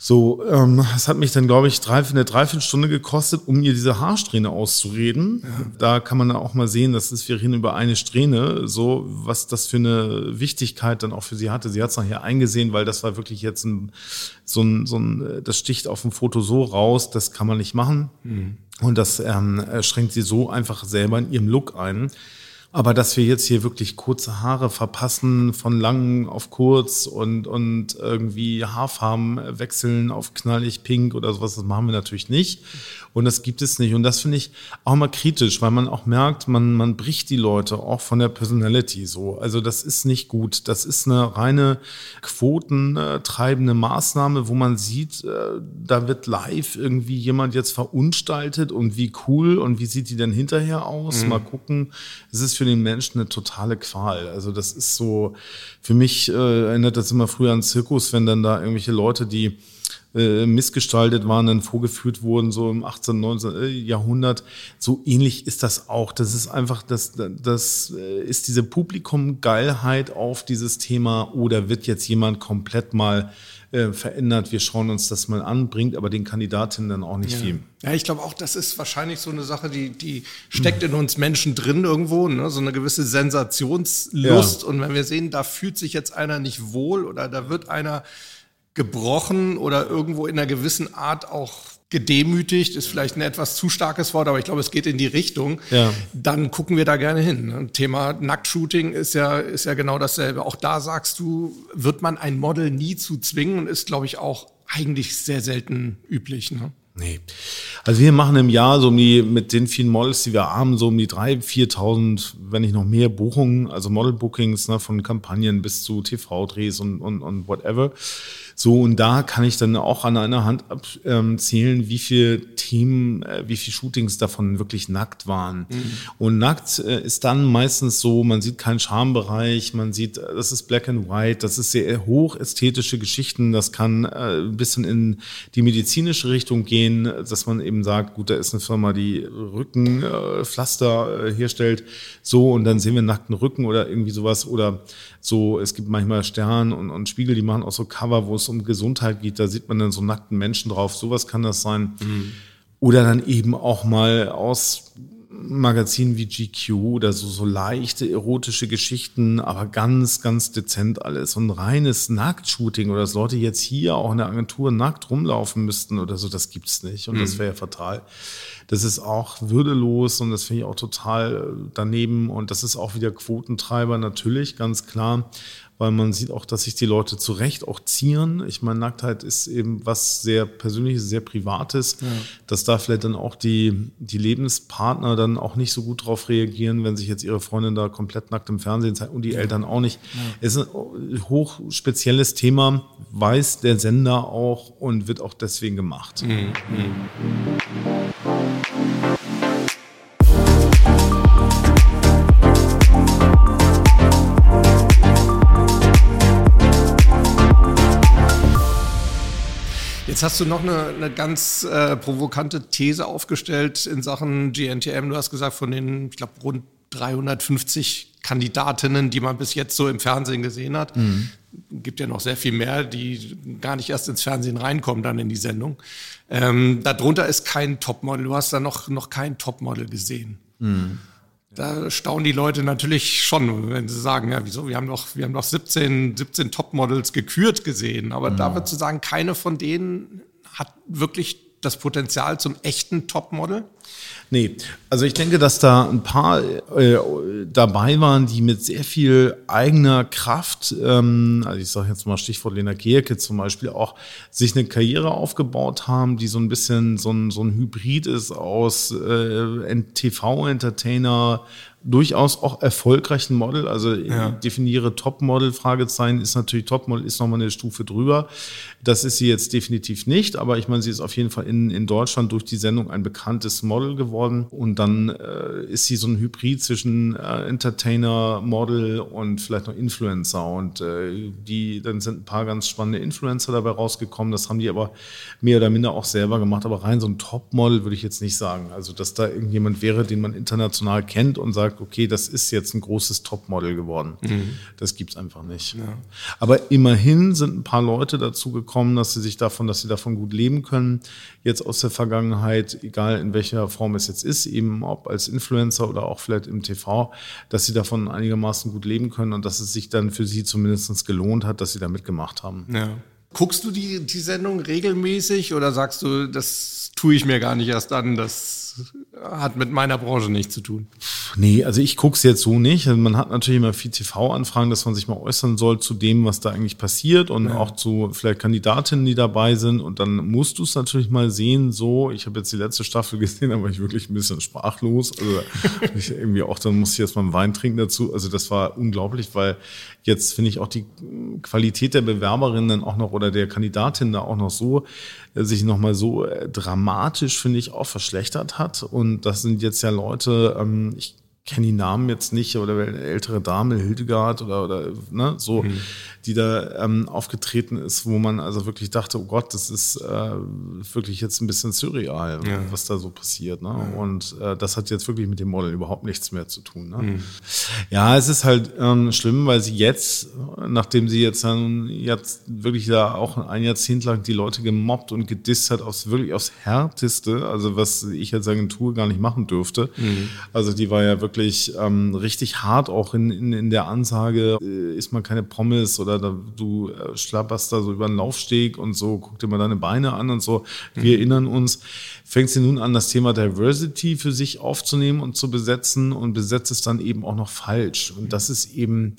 [SPEAKER 2] So, ähm, es hat mich dann, glaube ich, drei, eine Dreiviertelstunde gekostet, um ihr diese Haarsträhne auszureden. Ja. Da kann man dann auch mal sehen, dass es wir reden über eine Strähne, so was das für eine Wichtigkeit dann auch für sie hatte. Sie hat es nachher eingesehen, weil das war wirklich jetzt ein, so ein, so ein, das sticht auf dem Foto so raus, das kann man nicht machen. Mhm. Und das ähm, schränkt sie so einfach selber in ihrem Look ein. Aber dass wir jetzt hier wirklich kurze Haare verpassen, von lang auf kurz und, und irgendwie Haarfarben wechseln auf knallig pink oder sowas, das machen wir natürlich nicht. Und das gibt es nicht. Und das finde ich auch mal kritisch, weil man auch merkt, man, man bricht die Leute auch von der Personality so. Also das ist nicht gut. Das ist eine reine quotentreibende Maßnahme, wo man sieht, äh, da wird live irgendwie jemand jetzt verunstaltet und wie cool und wie sieht die denn hinterher aus? Mhm. Mal gucken. Es ist für den Menschen eine totale Qual. Also das ist so, für mich äh, erinnert das immer früher an Zirkus, wenn dann da irgendwelche Leute, die äh, missgestaltet waren, dann vorgeführt wurden, so im 18., 19. Äh, Jahrhundert. So ähnlich ist das auch. Das ist einfach, das, das äh, ist diese Publikumgeilheit auf dieses Thema, oder wird jetzt jemand komplett mal äh, verändert, wir schauen uns das mal an, bringt aber den Kandidatinnen dann auch nicht
[SPEAKER 1] ja.
[SPEAKER 2] viel.
[SPEAKER 1] Ja, ich glaube auch, das ist wahrscheinlich so eine Sache, die, die steckt in uns Menschen drin irgendwo, ne? so eine gewisse Sensationslust. Ja. Und wenn wir sehen, da fühlt sich jetzt einer nicht wohl oder da wird einer gebrochen oder irgendwo in einer gewissen Art auch gedemütigt, ist vielleicht ein etwas zu starkes Wort, aber ich glaube, es geht in die Richtung. Ja. Dann gucken wir da gerne hin. Ne? Thema Nacktshooting ist ja, ist ja genau dasselbe. Auch da sagst du, wird man ein Model nie zu zwingen und ist, glaube ich, auch eigentlich sehr selten üblich. Ne?
[SPEAKER 2] Nee. Also wir machen im Jahr so um die, mit den vielen Models, die wir haben, so um die 3.000, 4.000, wenn nicht noch mehr Buchungen, also Model-Bookings ne, von Kampagnen bis zu TV-Drehs und, und, und whatever. So, und da kann ich dann auch an einer Hand abzählen, ähm, wie viel Themen, äh, wie viel Shootings davon wirklich nackt waren. Mhm. Und nackt äh, ist dann meistens so, man sieht keinen Schambereich, man sieht, äh, das ist black and white, das ist sehr hochästhetische Geschichten, das kann ein bisschen in die medizinische Richtung gehen, dass man eben sagt, gut, da ist eine Firma, die Rückenpflaster herstellt, so, und dann sehen wir nackten Rücken oder irgendwie sowas, oder so, es gibt manchmal Stern und, und Spiegel, die machen auch so Cover, wo es um Gesundheit geht, da sieht man dann so nackten Menschen drauf, sowas kann das sein. Mhm. Oder dann eben auch mal aus Magazinen wie GQ oder so, so leichte erotische Geschichten, aber ganz, ganz dezent alles. Ein reines Nacktshooting oder dass Leute jetzt hier auch in der Agentur nackt rumlaufen müssten oder so, das gibt's nicht. Und mhm. das wäre ja fatal. Das ist auch würdelos und das finde ich auch total daneben. Und das ist auch wieder Quotentreiber natürlich, ganz klar weil man sieht auch, dass sich die Leute zu Recht auch zieren. Ich meine, Nacktheit ist eben was sehr Persönliches, sehr Privates, ja. dass da vielleicht dann auch die, die Lebenspartner dann auch nicht so gut drauf reagieren, wenn sich jetzt ihre Freundin da komplett nackt im Fernsehen zeigt und die ja. Eltern auch nicht. Ja. Es ist ein hoch spezielles Thema, weiß der Sender auch und wird auch deswegen gemacht. Mhm. Mhm.
[SPEAKER 1] Jetzt hast du noch eine, eine ganz äh, provokante These aufgestellt in Sachen GNTM. Du hast gesagt, von den, ich glaube, rund 350 Kandidatinnen, die man bis jetzt so im Fernsehen gesehen hat, mhm. gibt ja noch sehr viel mehr, die gar nicht erst ins Fernsehen reinkommen, dann in die Sendung. Ähm, darunter ist kein Topmodel. Du hast da noch, noch kein Topmodel gesehen. Mhm. Da staunen die Leute natürlich schon, wenn sie sagen, ja, wieso, wir haben doch, wir haben doch 17, 17 Topmodels gekürt gesehen. Aber ja. da wird zu sagen, keine von denen hat wirklich das Potenzial zum echten Topmodel?
[SPEAKER 2] Nee, also ich denke, dass da ein paar äh, dabei waren, die mit sehr viel eigener Kraft, ähm, also ich sage jetzt mal Stichwort Lena Gerke zum Beispiel, auch sich eine Karriere aufgebaut haben, die so ein bisschen so ein, so ein Hybrid ist aus äh, TV-Entertainer, durchaus auch erfolgreichen Model. Also ja. ich definiere Topmodel, Fragezeichen, ist natürlich Topmodel, ist nochmal eine Stufe drüber. Das ist sie jetzt definitiv nicht, aber ich meine, sie ist auf jeden Fall in, in Deutschland durch die Sendung ein bekanntes Model geworden. Und dann äh, ist sie so ein Hybrid zwischen äh, Entertainer, Model und vielleicht noch Influencer. Und äh, die, dann sind ein paar ganz spannende Influencer dabei rausgekommen. Das haben die aber mehr oder minder auch selber gemacht. Aber rein so ein Topmodel würde ich jetzt nicht sagen. Also, dass da irgendjemand wäre, den man international kennt und sagt, sagt, okay, das ist jetzt ein großes Topmodel geworden. Mhm. Das gibt's einfach nicht. Ja. Aber immerhin sind ein paar Leute dazu gekommen, dass sie sich davon, dass sie davon gut leben können. Jetzt aus der Vergangenheit, egal in welcher Form es jetzt ist, eben ob als Influencer oder auch vielleicht im TV, dass sie davon einigermaßen gut leben können und dass es sich dann für sie zumindest gelohnt hat, dass sie da mitgemacht haben.
[SPEAKER 1] Ja. Guckst du die, die Sendung regelmäßig oder sagst du, das tue ich mir gar nicht erst an, das hat mit meiner Branche nichts zu tun?
[SPEAKER 2] Nee, also ich gucke es jetzt so nicht. Also man hat natürlich immer viel TV-Anfragen, dass man sich mal äußern soll zu dem, was da eigentlich passiert und ja. auch zu vielleicht Kandidatinnen, die dabei sind. Und dann musst du es natürlich mal sehen, so, ich habe jetzt die letzte Staffel gesehen, aber ich wirklich ein bisschen sprachlos. Also ich irgendwie auch, dann muss ich jetzt mal einen Wein trinken dazu. Also das war unglaublich, weil jetzt finde ich auch die Qualität der Bewerberinnen dann auch noch oder der Kandidatin da auch noch so äh, sich nochmal so äh, dramatisch, finde ich, auch verschlechtert hat. Und das sind jetzt ja Leute, ähm, ich kenne die Namen jetzt nicht, oder eine ältere Dame, Hildegard oder, oder ne, so, mhm. die da ähm, aufgetreten ist, wo man also wirklich dachte, oh Gott, das ist äh, wirklich jetzt ein bisschen surreal, ja. was da so passiert. Ne? Ja. Und äh, das hat jetzt wirklich mit dem Model überhaupt nichts mehr zu tun. Ne? Mhm. Ja, es ist halt ähm, schlimm, weil sie jetzt, nachdem sie jetzt dann jetzt wirklich da auch ein Jahrzehnt lang die Leute gemobbt und gedisst hat, aufs wirklich aufs Härteste, also was ich als Agentur gar nicht machen dürfte. Mhm. Also die war ja wirklich wirklich ähm, richtig hart auch in, in, in der Ansage, äh, isst man keine Pommes oder da, du äh, schlapperst da so über den Laufsteg und so, guck dir mal deine Beine an und so. Wir mhm. erinnern uns, fängt sie nun an, das Thema Diversity für sich aufzunehmen und zu besetzen und besetzt es dann eben auch noch falsch. Und das ist eben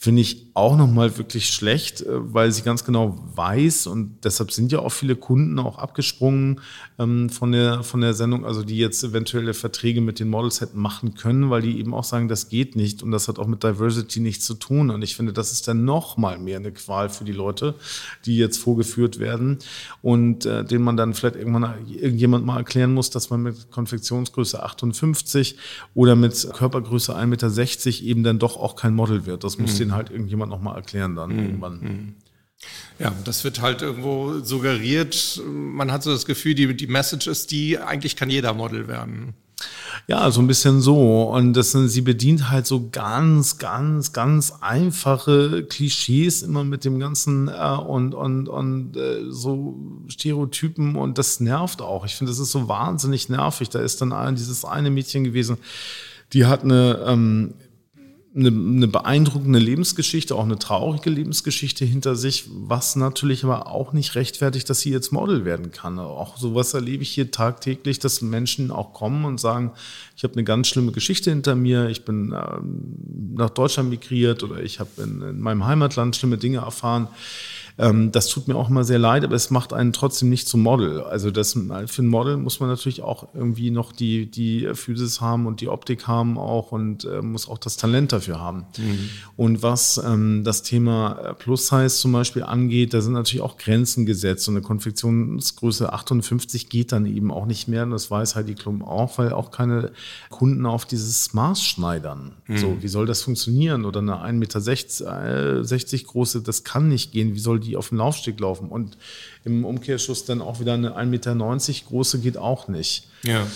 [SPEAKER 2] finde ich auch nochmal wirklich schlecht, äh, weil sie ganz genau weiß und deshalb sind ja auch viele Kunden auch abgesprungen ähm, von, der, von der Sendung, also die jetzt eventuelle Verträge mit den Models hätten machen können, weil die eben auch sagen, das geht nicht und das hat auch mit Diversity nichts zu tun. Und ich finde, das ist dann nochmal mehr eine Qual für die Leute, die jetzt vorgeführt werden und äh, denen man dann vielleicht irgendwann irgendjemand mal erklären muss, dass man mit Konfektionsgröße 58 oder mit Körpergröße 1,60 Meter eben dann doch auch kein Model wird. Das muss mhm den halt irgendjemand nochmal erklären dann mhm. irgendwann. Mhm.
[SPEAKER 1] Ja, das wird halt irgendwo suggeriert. Man hat so das Gefühl, die, die Message ist die, eigentlich kann jeder Model werden.
[SPEAKER 2] Ja, so ein bisschen so. Und das, sie bedient halt so ganz, ganz, ganz einfache Klischees immer mit dem ganzen äh, und, und, und äh, so Stereotypen und das nervt auch. Ich finde, das ist so wahnsinnig nervig. Da ist dann ein, dieses eine Mädchen gewesen, die hat eine ähm, eine, eine beeindruckende Lebensgeschichte, auch eine traurige Lebensgeschichte hinter sich, was natürlich aber auch nicht rechtfertigt, dass sie jetzt Model werden kann. Auch sowas erlebe ich hier tagtäglich, dass Menschen auch kommen und sagen, ich habe eine ganz schlimme Geschichte hinter mir, ich bin äh, nach Deutschland migriert oder ich habe in, in meinem Heimatland schlimme Dinge erfahren. Ähm, das tut mir auch immer sehr leid, aber es macht einen trotzdem nicht zum Model. Also das, für ein Model muss man natürlich auch irgendwie noch die, die Physis haben und die Optik haben auch und äh, muss auch das Talent dafür haben. Mhm. Und was ähm, das Thema äh, Plus-Size zum Beispiel angeht, da sind natürlich auch Grenzen gesetzt und eine Konfektionsgröße 58 geht dann eben auch nicht mehr. Und das weiß Heidi Klum auch, weil auch keine Kunden auf dieses Maß schneidern. Mhm. So, wie soll das funktionieren? Oder eine 1,60 Meter 60 große, das kann nicht gehen. Wie soll die die auf dem Laufsteg laufen. Und im Umkehrschluss dann auch wieder eine 1,90 Meter große geht auch nicht.
[SPEAKER 1] Ja.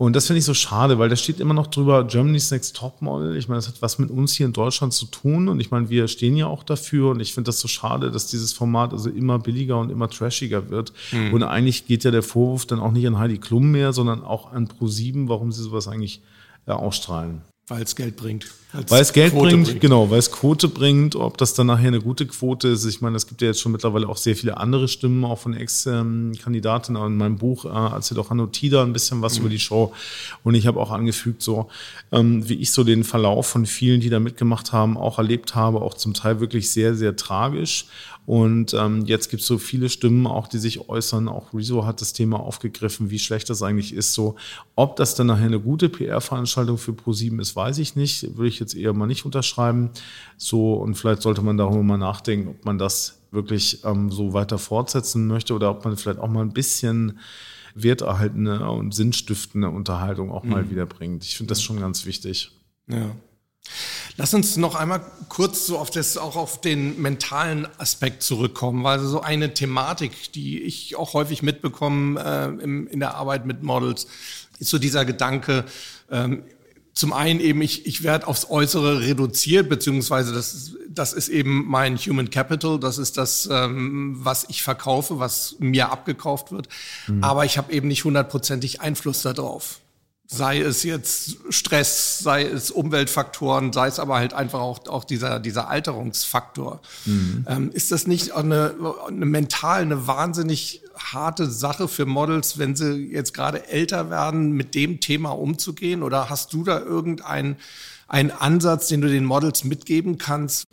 [SPEAKER 2] Und das finde ich so schade, weil da steht immer noch drüber Germany's Next Topmodel. Ich meine, das hat was mit uns hier in Deutschland zu tun und ich meine, wir stehen ja auch dafür und ich finde das so schade, dass dieses Format also immer billiger und immer trashiger wird. Mhm. Und eigentlich geht ja der Vorwurf dann auch nicht an Heidi Klum mehr, sondern auch an Pro7, warum sie sowas eigentlich äh, ausstrahlen.
[SPEAKER 1] Weil es Geld bringt.
[SPEAKER 2] Weil es Geld bringt, bringt, genau, weil es Quote bringt. Ob das dann nachher eine gute Quote ist, ich meine, es gibt ja jetzt schon mittlerweile auch sehr viele andere Stimmen, auch von Ex-Kandidaten. In meinem Buch äh, erzählt auch Hanno Tida ein bisschen was mhm. über die Show. Und ich habe auch angefügt, so ähm, wie ich so den Verlauf von vielen, die da mitgemacht haben, auch erlebt habe, auch zum Teil wirklich sehr, sehr tragisch. Und ähm, jetzt gibt es so viele Stimmen auch, die sich äußern. Auch Rezo hat das Thema aufgegriffen, wie schlecht das eigentlich ist. So, ob das dann nachher eine gute PR-Veranstaltung für ProSieben ist, weiß ich nicht. Würde ich jetzt eher mal nicht unterschreiben. So, und vielleicht sollte man darüber mal nachdenken, ob man das wirklich ähm, so weiter fortsetzen möchte oder ob man vielleicht auch mal ein bisschen werterhaltende und sinnstiftende Unterhaltung auch mhm. mal wiederbringt. Ich finde das schon ganz wichtig.
[SPEAKER 1] Ja. Lass uns noch einmal kurz so auf das, auch auf den mentalen Aspekt zurückkommen, weil so eine Thematik, die ich auch häufig mitbekomme äh, im, in der Arbeit mit Models, ist so dieser Gedanke, ähm, zum einen eben, ich, ich werde aufs Äußere reduziert, beziehungsweise das, das ist eben mein Human Capital, das ist das, ähm, was ich verkaufe, was mir abgekauft wird. Mhm. Aber ich habe eben nicht hundertprozentig Einfluss darauf. Sei es jetzt Stress, sei es Umweltfaktoren, sei es aber halt einfach auch, auch dieser, dieser Alterungsfaktor. Mhm. Ähm, ist das nicht eine, eine mental eine wahnsinnig harte Sache für Models, wenn sie jetzt gerade älter werden, mit dem Thema umzugehen? Oder hast du da irgendeinen einen Ansatz, den du den Models mitgeben kannst?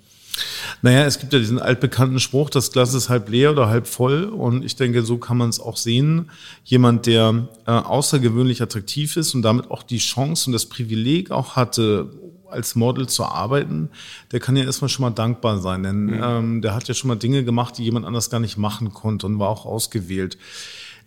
[SPEAKER 2] Naja, es gibt ja diesen altbekannten Spruch, das Glas ist halb leer oder halb voll. Und ich denke, so kann man es auch sehen. Jemand, der äh, außergewöhnlich attraktiv ist und damit auch die Chance und das Privileg auch hatte, als Model zu arbeiten, der kann ja erstmal schon mal dankbar sein. Denn mhm. ähm, der hat ja schon mal Dinge gemacht, die jemand anders gar nicht machen konnte und war auch ausgewählt.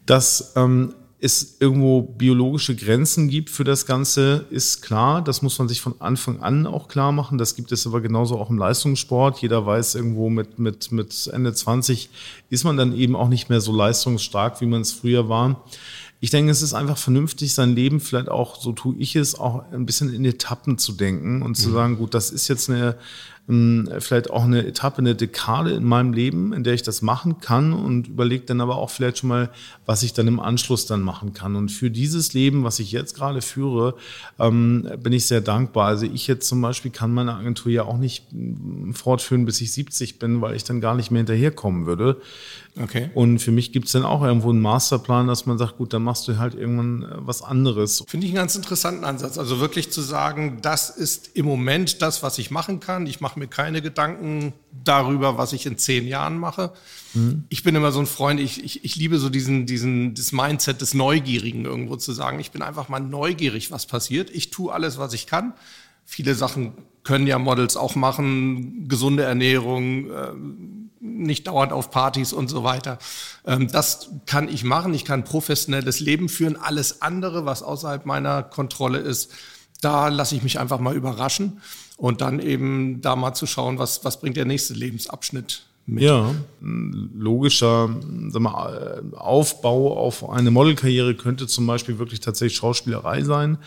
[SPEAKER 2] Das ähm, es irgendwo biologische Grenzen gibt für das Ganze, ist klar. Das muss man sich von Anfang an auch klar machen. Das gibt es aber genauso auch im Leistungssport. Jeder weiß irgendwo mit, mit, mit Ende 20 ist man dann eben auch nicht mehr so leistungsstark, wie man es früher war. Ich denke, es ist einfach vernünftig, sein Leben vielleicht auch, so tue ich es, auch ein bisschen in Etappen zu denken und zu mhm. sagen, gut, das ist jetzt eine, ähm, vielleicht auch eine Etappe, eine Dekade in meinem Leben, in der ich das machen kann und überlege dann aber auch vielleicht schon mal, was ich dann im Anschluss dann machen kann. Und für dieses Leben, was ich jetzt gerade führe, ähm, bin ich sehr dankbar. Also ich jetzt zum Beispiel kann meine Agentur ja auch nicht mm, fortführen, bis ich 70 bin, weil ich dann gar nicht mehr hinterherkommen würde. Okay. Und für mich gibt es dann auch irgendwo einen Masterplan, dass man sagt, gut, dann machst du halt irgendwann äh, was anderes.
[SPEAKER 1] Finde ich einen ganz interessanten Ansatz. Also wirklich zu sagen, das ist im Moment das, was ich machen kann. Ich mache mir keine Gedanken darüber, was ich in zehn Jahren mache. Mhm. Ich bin immer so ein Freund, ich, ich, ich liebe so diesen, diesen, das Mindset des Neugierigen irgendwo zu sagen. Ich bin einfach mal neugierig, was passiert. Ich tue alles, was ich kann. Viele Sachen können ja Models auch machen, gesunde Ernährung, äh, nicht dauernd auf Partys und so weiter. Ähm, das kann ich machen. Ich kann professionelles Leben führen. Alles andere, was außerhalb meiner Kontrolle ist, da lasse ich mich einfach mal überraschen und dann eben da mal zu schauen, was, was bringt der nächste Lebensabschnitt mit.
[SPEAKER 2] Ja, logischer mal, Aufbau auf eine Modelkarriere könnte zum Beispiel wirklich tatsächlich Schauspielerei sein,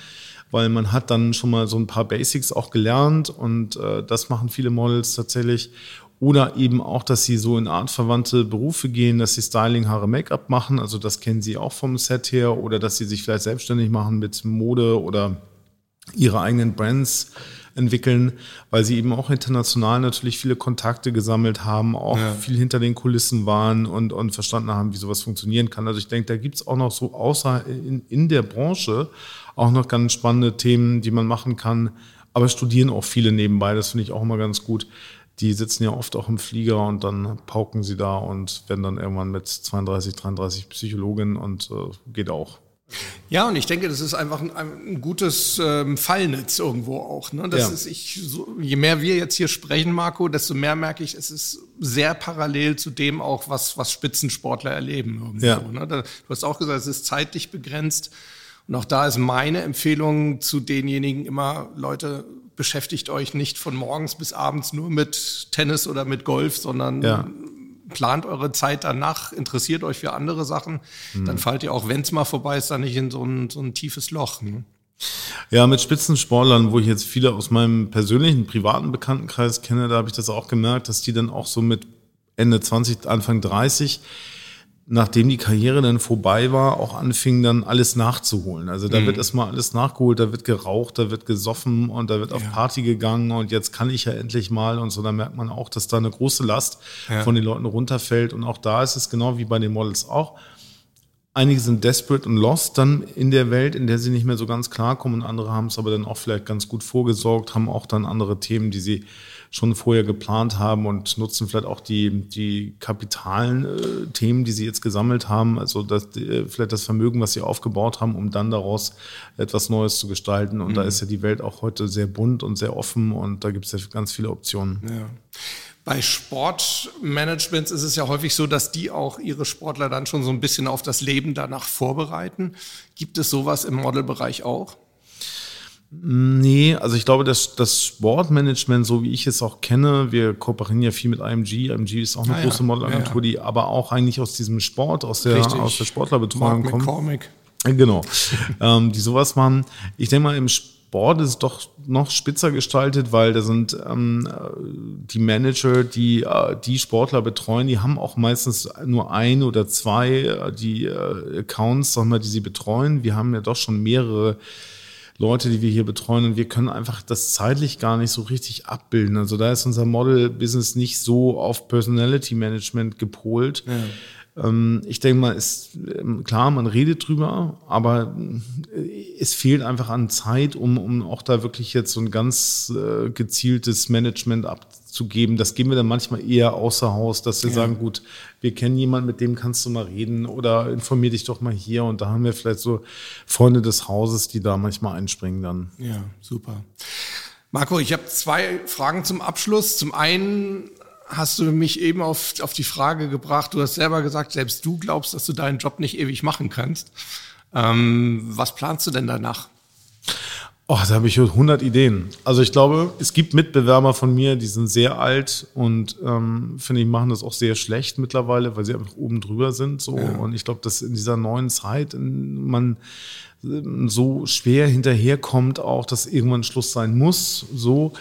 [SPEAKER 2] weil man hat dann schon mal so ein paar Basics auch gelernt und äh, das machen viele Models tatsächlich. Oder eben auch, dass sie so in artverwandte Berufe gehen, dass sie Styling, Haare, Make-up machen. Also das kennen sie auch vom Set her. Oder dass sie sich vielleicht selbstständig machen mit Mode oder ihre eigenen Brands entwickeln, weil sie eben auch international natürlich viele Kontakte gesammelt haben, auch ja. viel hinter den Kulissen waren und, und verstanden haben, wie sowas funktionieren kann. Also ich denke, da gibt's auch noch so außer in, in der Branche auch noch ganz spannende Themen, die man machen kann. Aber studieren auch viele nebenbei, das finde ich auch immer ganz gut. Die sitzen ja oft auch im Flieger und dann pauken sie da und werden dann irgendwann mit 32, 33 Psychologin und äh, geht auch.
[SPEAKER 1] Ja, und ich denke, das ist einfach ein, ein gutes ähm, Fallnetz irgendwo auch. Ne? Das ja. ist ich, so, je mehr wir jetzt hier sprechen, Marco, desto mehr merke ich, es ist sehr parallel zu dem auch, was, was Spitzensportler erleben irgendwo. Ja. Ne? du hast auch gesagt, es ist zeitlich begrenzt. Und auch da ist meine Empfehlung zu denjenigen immer, Leute, beschäftigt euch nicht von morgens bis abends nur mit Tennis oder mit Golf, sondern ja plant eure Zeit danach, interessiert euch für andere Sachen, mhm. dann fallt ihr auch, wenn es mal vorbei ist, dann nicht in so ein, so ein tiefes Loch. Ne?
[SPEAKER 2] Ja, mit Spitzensportlern, wo ich jetzt viele aus meinem persönlichen, privaten Bekanntenkreis kenne, da habe ich das auch gemerkt, dass die dann auch so mit Ende 20, Anfang 30 nachdem die Karriere dann vorbei war, auch anfing dann alles nachzuholen. Also da mhm. wird erstmal alles nachgeholt, da wird geraucht, da wird gesoffen und da wird ja. auf Party gegangen und jetzt kann ich ja endlich mal und so. Da merkt man auch, dass da eine große Last ja. von den Leuten runterfällt und auch da ist es genau wie bei den Models auch. Einige sind desperate und lost dann in der Welt, in der sie nicht mehr so ganz klarkommen und andere haben es aber dann auch vielleicht ganz gut vorgesorgt, haben auch dann andere Themen, die sie schon vorher geplant haben und nutzen vielleicht auch die, die kapitalen äh, Themen, die sie jetzt gesammelt haben, also das, äh, vielleicht das Vermögen, was sie aufgebaut haben, um dann daraus etwas Neues zu gestalten. Und mhm. da ist ja die Welt auch heute sehr bunt und sehr offen und da gibt es ja ganz viele Optionen.
[SPEAKER 1] Ja. Bei Sportmanagements ist es ja häufig so, dass die auch ihre Sportler dann schon so ein bisschen auf das Leben danach vorbereiten. Gibt es sowas im Modelbereich auch?
[SPEAKER 2] Nee, also ich glaube, dass das Sportmanagement, so wie ich es auch kenne, wir kooperieren ja viel mit IMG. IMG ist auch eine ah, große ja. Modelagentur, ja, ja. die aber auch eigentlich aus diesem Sport, aus der, Richtig. aus der Sportlerbetreuung kommt. McCormick. Genau, ähm, die sowas machen. Ich denke mal, im Sport ist doch noch spitzer gestaltet, weil da sind ähm, die Manager, die äh, die Sportler betreuen, die haben auch meistens nur ein oder zwei äh, die äh, Accounts, sag mal, die sie betreuen. Wir haben ja doch schon mehrere Leute, die wir hier betreuen und wir können einfach das zeitlich gar nicht so richtig abbilden. Also da ist unser Model-Business nicht so auf Personality Management gepolt. Ja. Ähm, ich denke mal, ist ähm, klar, man redet drüber, aber äh, es fehlt einfach an Zeit, um, um auch da wirklich jetzt so ein ganz äh, gezieltes Management abzugeben. Das geben wir dann manchmal eher außer Haus, dass wir ja. sagen, gut, wir kennen jemanden, mit dem kannst du mal reden oder informier dich doch mal hier. Und da haben wir vielleicht so Freunde des Hauses, die da manchmal einspringen dann.
[SPEAKER 1] Ja, super. Marco, ich habe zwei Fragen zum Abschluss. Zum einen hast du mich eben auf, auf die Frage gebracht, du hast selber gesagt, selbst du glaubst, dass du deinen Job nicht ewig machen kannst. Ähm, was planst du denn danach?
[SPEAKER 2] Oh, da habe ich 100 Ideen. Also ich glaube, es gibt Mitbewerber von mir, die sind sehr alt und ähm, finde ich machen das auch sehr schlecht mittlerweile, weil sie einfach oben drüber sind. So ja. und ich glaube, dass in dieser neuen Zeit man ähm, so schwer hinterherkommt, auch dass irgendwann Schluss sein muss. So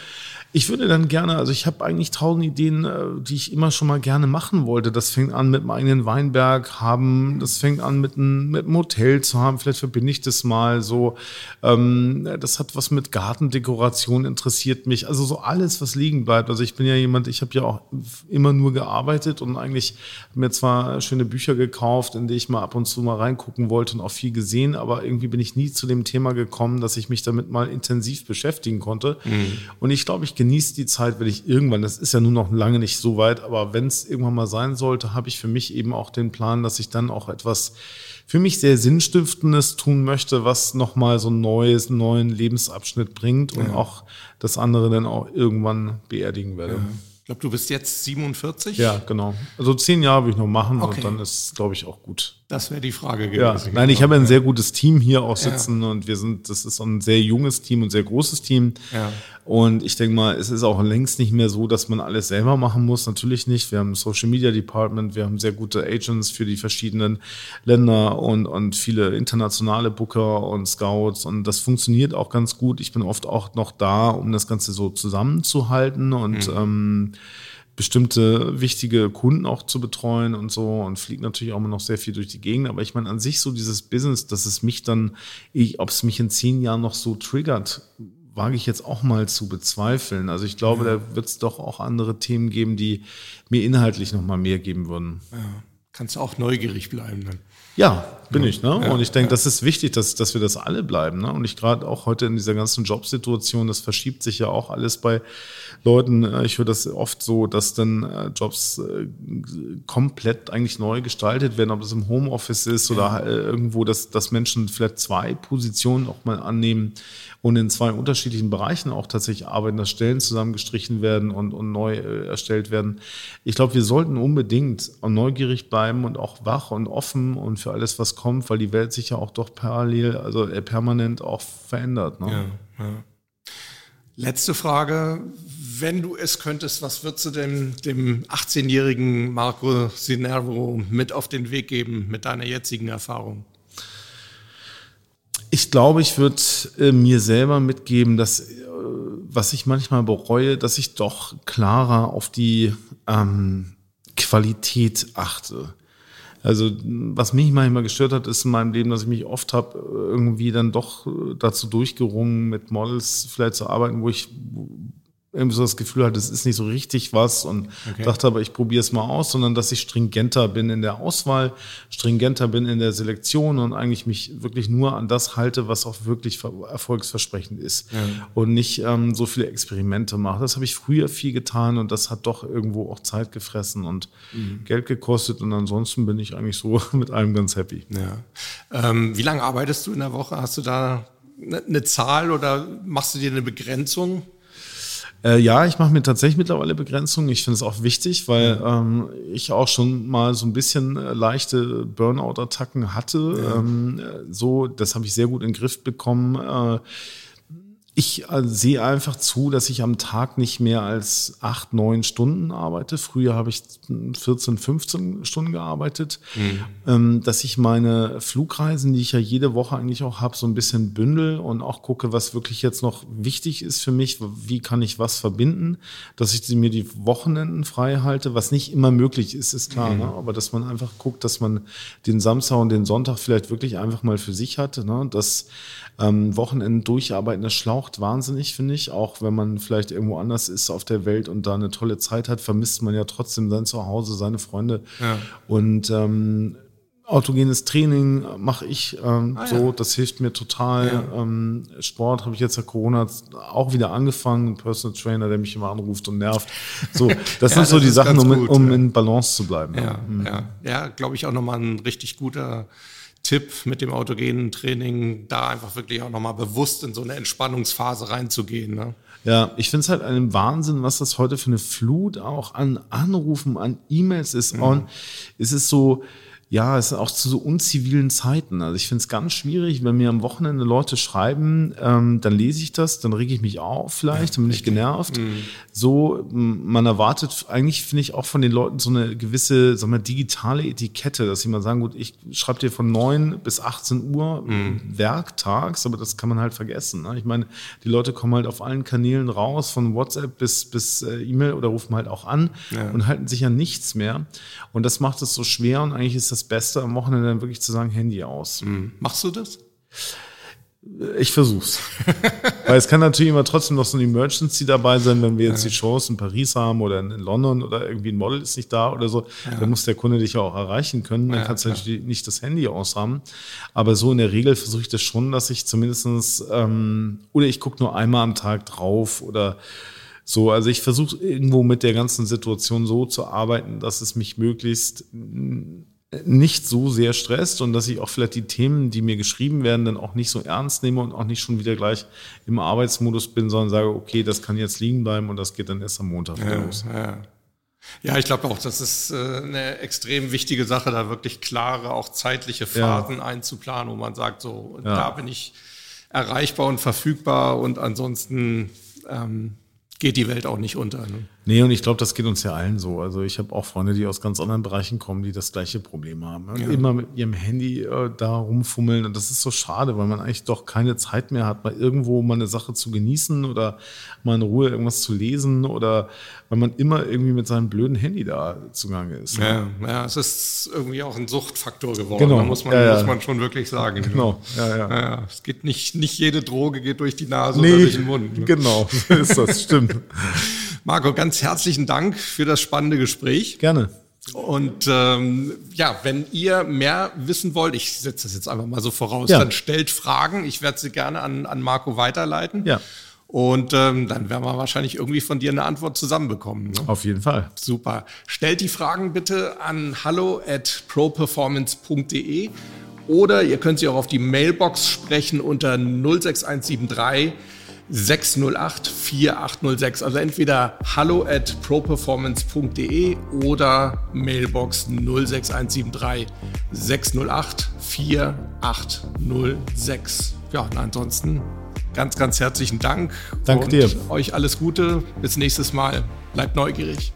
[SPEAKER 2] ich würde dann gerne, also ich habe eigentlich tausend Ideen, äh, die ich immer schon mal gerne machen wollte. Das fängt an mit einem eigenen Weinberg haben, das fängt an mit einem, mit einem Hotel zu haben, vielleicht verbinde ich das mal so. Ähm, das hat was mit Gartendekoration, interessiert mich. Also so alles, was liegen bleibt. Also ich bin ja jemand, ich habe ja auch immer nur gearbeitet und eigentlich mir zwar schöne Bücher gekauft, in die ich mal ab und zu mal reingucken wollte und auch viel gesehen, aber irgendwie bin ich nie zu dem Thema gekommen, dass ich mich damit mal intensiv beschäftigen konnte. Mhm. Und ich glaube, ich genieße die Zeit, wenn ich irgendwann, das ist ja nur noch lange nicht so weit, aber wenn es irgendwann mal sein sollte, habe ich für mich eben auch den Plan, dass ich dann auch etwas für mich sehr Sinnstiftendes tun möchte, was nochmal so ein neues, neuen Lebensabschnitt bringt und ja. auch das andere dann auch irgendwann beerdigen werde. Ja.
[SPEAKER 1] Ich glaube, du bist jetzt 47?
[SPEAKER 2] Ja, genau. Also zehn Jahre will ich noch machen okay. und dann ist, glaube ich, auch gut.
[SPEAKER 1] Das wäre die Frage
[SPEAKER 2] gewesen. Ja. Nein, ich habe ein sehr gutes Team hier auch sitzen ja. und wir sind, das ist ein sehr junges Team und sehr großes Team. Ja. Und ich denke mal, es ist auch längst nicht mehr so, dass man alles selber machen muss. Natürlich nicht. Wir haben ein Social Media Department, wir haben sehr gute Agents für die verschiedenen Länder und, und viele internationale Booker und Scouts und das funktioniert auch ganz gut. Ich bin oft auch noch da, um das Ganze so zusammenzuhalten und mhm. ähm, bestimmte wichtige Kunden auch zu betreuen und so und fliegt natürlich auch immer noch sehr viel durch die Gegend. Aber ich meine, an sich so dieses Business, dass es mich dann, ob es mich in zehn Jahren noch so triggert, wage ich jetzt auch mal zu bezweifeln. Also ich glaube, ja. da wird es doch auch andere Themen geben, die mir inhaltlich noch mal mehr geben würden.
[SPEAKER 1] Ja. Kannst du auch neugierig bleiben dann.
[SPEAKER 2] Ja, bin ich. Ne? Ja, und ich denke, ja. das ist wichtig, dass, dass wir das alle bleiben. Ne? Und ich gerade auch heute in dieser ganzen Jobsituation, das verschiebt sich ja auch alles bei Leuten. Äh, ich höre das oft so, dass dann äh, Jobs äh, komplett eigentlich neu gestaltet werden, ob das im Homeoffice ist oder irgendwo, dass, dass Menschen vielleicht zwei Positionen auch mal annehmen und in zwei unterschiedlichen Bereichen auch tatsächlich arbeiten, dass Stellen zusammengestrichen werden und, und neu erstellt werden. Ich glaube, wir sollten unbedingt neugierig bleiben und auch wach und offen und für alles, was kommt, weil die Welt sich ja auch doch parallel, also äh, permanent auch verändert. Ne? Ja, ja.
[SPEAKER 1] Letzte Frage. Wenn du es könntest, was würdest du denn dem 18-jährigen Marco Sinervo mit auf den Weg geben mit deiner jetzigen Erfahrung?
[SPEAKER 2] Ich glaube, ich würde äh, mir selber mitgeben, dass, äh, was ich manchmal bereue, dass ich doch klarer auf die ähm, Qualität achte. Also was mich manchmal gestört hat, ist in meinem Leben, dass ich mich oft habe irgendwie dann doch dazu durchgerungen, mit Models vielleicht zu arbeiten, wo ich irgendwie so das Gefühl hatte, es ist nicht so richtig was und okay. dachte aber, ich probiere es mal aus, sondern dass ich stringenter bin in der Auswahl, stringenter bin in der Selektion und eigentlich mich wirklich nur an das halte, was auch wirklich erfolgsversprechend ist ja. und nicht ähm, so viele Experimente mache. Das habe ich früher viel getan und das hat doch irgendwo auch Zeit gefressen und mhm. Geld gekostet und ansonsten bin ich eigentlich so mit allem ganz happy.
[SPEAKER 1] Ja. Ähm, wie lange arbeitest du in der Woche? Hast du da eine Zahl oder machst du dir eine Begrenzung?
[SPEAKER 2] Äh, ja, ich mache mir tatsächlich mittlerweile Begrenzungen. Ich finde es auch wichtig, weil ähm, ich auch schon mal so ein bisschen äh, leichte Burnout-Attacken hatte. Ja. Ähm, so, das habe ich sehr gut in den Griff bekommen. Äh, ich äh, sehe einfach zu, dass ich am Tag nicht mehr als acht, neun Stunden arbeite. Früher habe ich 14, 15 Stunden gearbeitet. Mhm. Ähm, dass ich meine Flugreisen, die ich ja jede Woche eigentlich auch habe, so ein bisschen bündel und auch gucke, was wirklich jetzt noch wichtig ist für mich. Wie kann ich was verbinden? Dass ich mir die Wochenenden frei halte, was nicht immer möglich ist, ist klar. Mhm. Ne? Aber dass man einfach guckt, dass man den Samstag und den Sonntag vielleicht wirklich einfach mal für sich hat. Ne? Dass ähm, Wochenenden durcharbeiten, das schlaucht wahnsinnig, finde ich. Auch wenn man vielleicht irgendwo anders ist auf der Welt und da eine tolle Zeit hat, vermisst man ja trotzdem sein Zuhause, seine Freunde. Ja. Und ähm, autogenes Training mache ich ähm, ah, so, ja. das hilft mir total. Ja. Ähm, Sport habe ich jetzt nach Corona auch wieder angefangen, Personal Trainer, der mich immer anruft und nervt. So, das ja, sind so das die Sachen, um, gut, um in Balance zu bleiben.
[SPEAKER 1] Ja, mhm. ja glaube ich auch nochmal ein richtig guter Tipp mit dem autogenen Training, da einfach wirklich auch nochmal bewusst in so eine Entspannungsphase reinzugehen. Ne?
[SPEAKER 2] Ja, ich finde es halt ein Wahnsinn, was das heute für eine Flut auch an Anrufen, an E-Mails ist. Mhm. Und es ist so, ja, es ist auch zu so unzivilen Zeiten. Also ich finde es ganz schwierig, wenn mir am Wochenende Leute schreiben, ähm, dann lese ich das, dann rege ich mich auf vielleicht, dann bin ich genervt. Mhm. So, man erwartet eigentlich, finde ich, auch von den Leuten so eine gewisse, sagen wir, digitale Etikette, dass sie mal sagen, gut, ich schreibe dir von neun bis 18 Uhr mhm. werktags, aber das kann man halt vergessen. Ne? Ich meine, die Leute kommen halt auf allen Kanälen raus, von WhatsApp bis, bis äh, E-Mail oder rufen halt auch an ja. und halten sich an nichts mehr. Und das macht es so schwer und eigentlich ist das das Beste am Wochenende dann wirklich zu sagen, Handy aus.
[SPEAKER 1] Mhm. Machst du das?
[SPEAKER 2] Ich versuch's. Weil es kann natürlich immer trotzdem noch so eine Emergency dabei sein, wenn wir jetzt ja. die Shows in Paris haben oder in, London oder irgendwie ein Model ist nicht da oder so. Ja. Dann muss der Kunde dich ja auch erreichen können. Dann ja, kannst du natürlich nicht das Handy aushaben. Aber so in der Regel versuche ich das schon, dass ich zumindestens ähm, oder ich gucke nur einmal am Tag drauf oder so, also ich versuche irgendwo mit der ganzen Situation so zu arbeiten, dass es mich möglichst nicht so sehr stresst und dass ich auch vielleicht die Themen, die mir geschrieben werden, dann auch nicht so ernst nehme und auch nicht schon wieder gleich im Arbeitsmodus bin, sondern sage, okay, das kann jetzt liegen bleiben und das geht dann erst am Montag
[SPEAKER 1] ja,
[SPEAKER 2] los.
[SPEAKER 1] Ja. Ja, ich glaube auch, das ist äh, eine extrem wichtige Sache, da wirklich klare, auch zeitliche Phasen ja. einzuplanen, wo man sagt, so, ja. da bin ich erreichbar und verfügbar und ansonsten ähm, geht die Welt auch nicht unter. Ne?
[SPEAKER 2] Nee, und ich glaube, das geht uns ja allen so. Also ich habe auch Freunde, die aus ganz anderen Bereichen kommen, die das gleiche Problem haben. Ja. Immer mit ihrem Handy äh, da rumfummeln. Und das ist so schade, weil man eigentlich doch keine Zeit mehr hat, mal irgendwo mal eine Sache zu genießen oder mal in Ruhe irgendwas zu lesen oder weil man immer irgendwie mit seinem blöden Handy da zugange ist.
[SPEAKER 1] Ja, ja es ist irgendwie auch ein Suchtfaktor geworden. Genau. Da muss man, ja, muss man schon wirklich sagen.
[SPEAKER 2] Genau, ja, ja.
[SPEAKER 1] Es geht nicht, nicht jede Droge geht durch die Nase nee, oder durch den Mund.
[SPEAKER 2] Ne? Genau, ist das, stimmt.
[SPEAKER 1] Marco, ganz herzlichen Dank für das spannende Gespräch.
[SPEAKER 2] Gerne.
[SPEAKER 1] Und ähm, ja, wenn ihr mehr wissen wollt, ich setze das jetzt einfach mal so voraus, ja. dann stellt Fragen. Ich werde sie gerne an, an Marco weiterleiten.
[SPEAKER 2] Ja.
[SPEAKER 1] Und ähm, dann werden wir wahrscheinlich irgendwie von dir eine Antwort zusammenbekommen. Ne?
[SPEAKER 2] Auf jeden Fall.
[SPEAKER 1] Super. Stellt die Fragen bitte an hallo at properformance.de oder ihr könnt sie auch auf die Mailbox sprechen unter 06173 608 4806. Also entweder hallo at properformance.de oder Mailbox 06173 608 4806. Ja, und ansonsten ganz, ganz herzlichen Dank.
[SPEAKER 2] Danke dir.
[SPEAKER 1] Euch alles Gute. Bis nächstes Mal. Bleibt neugierig.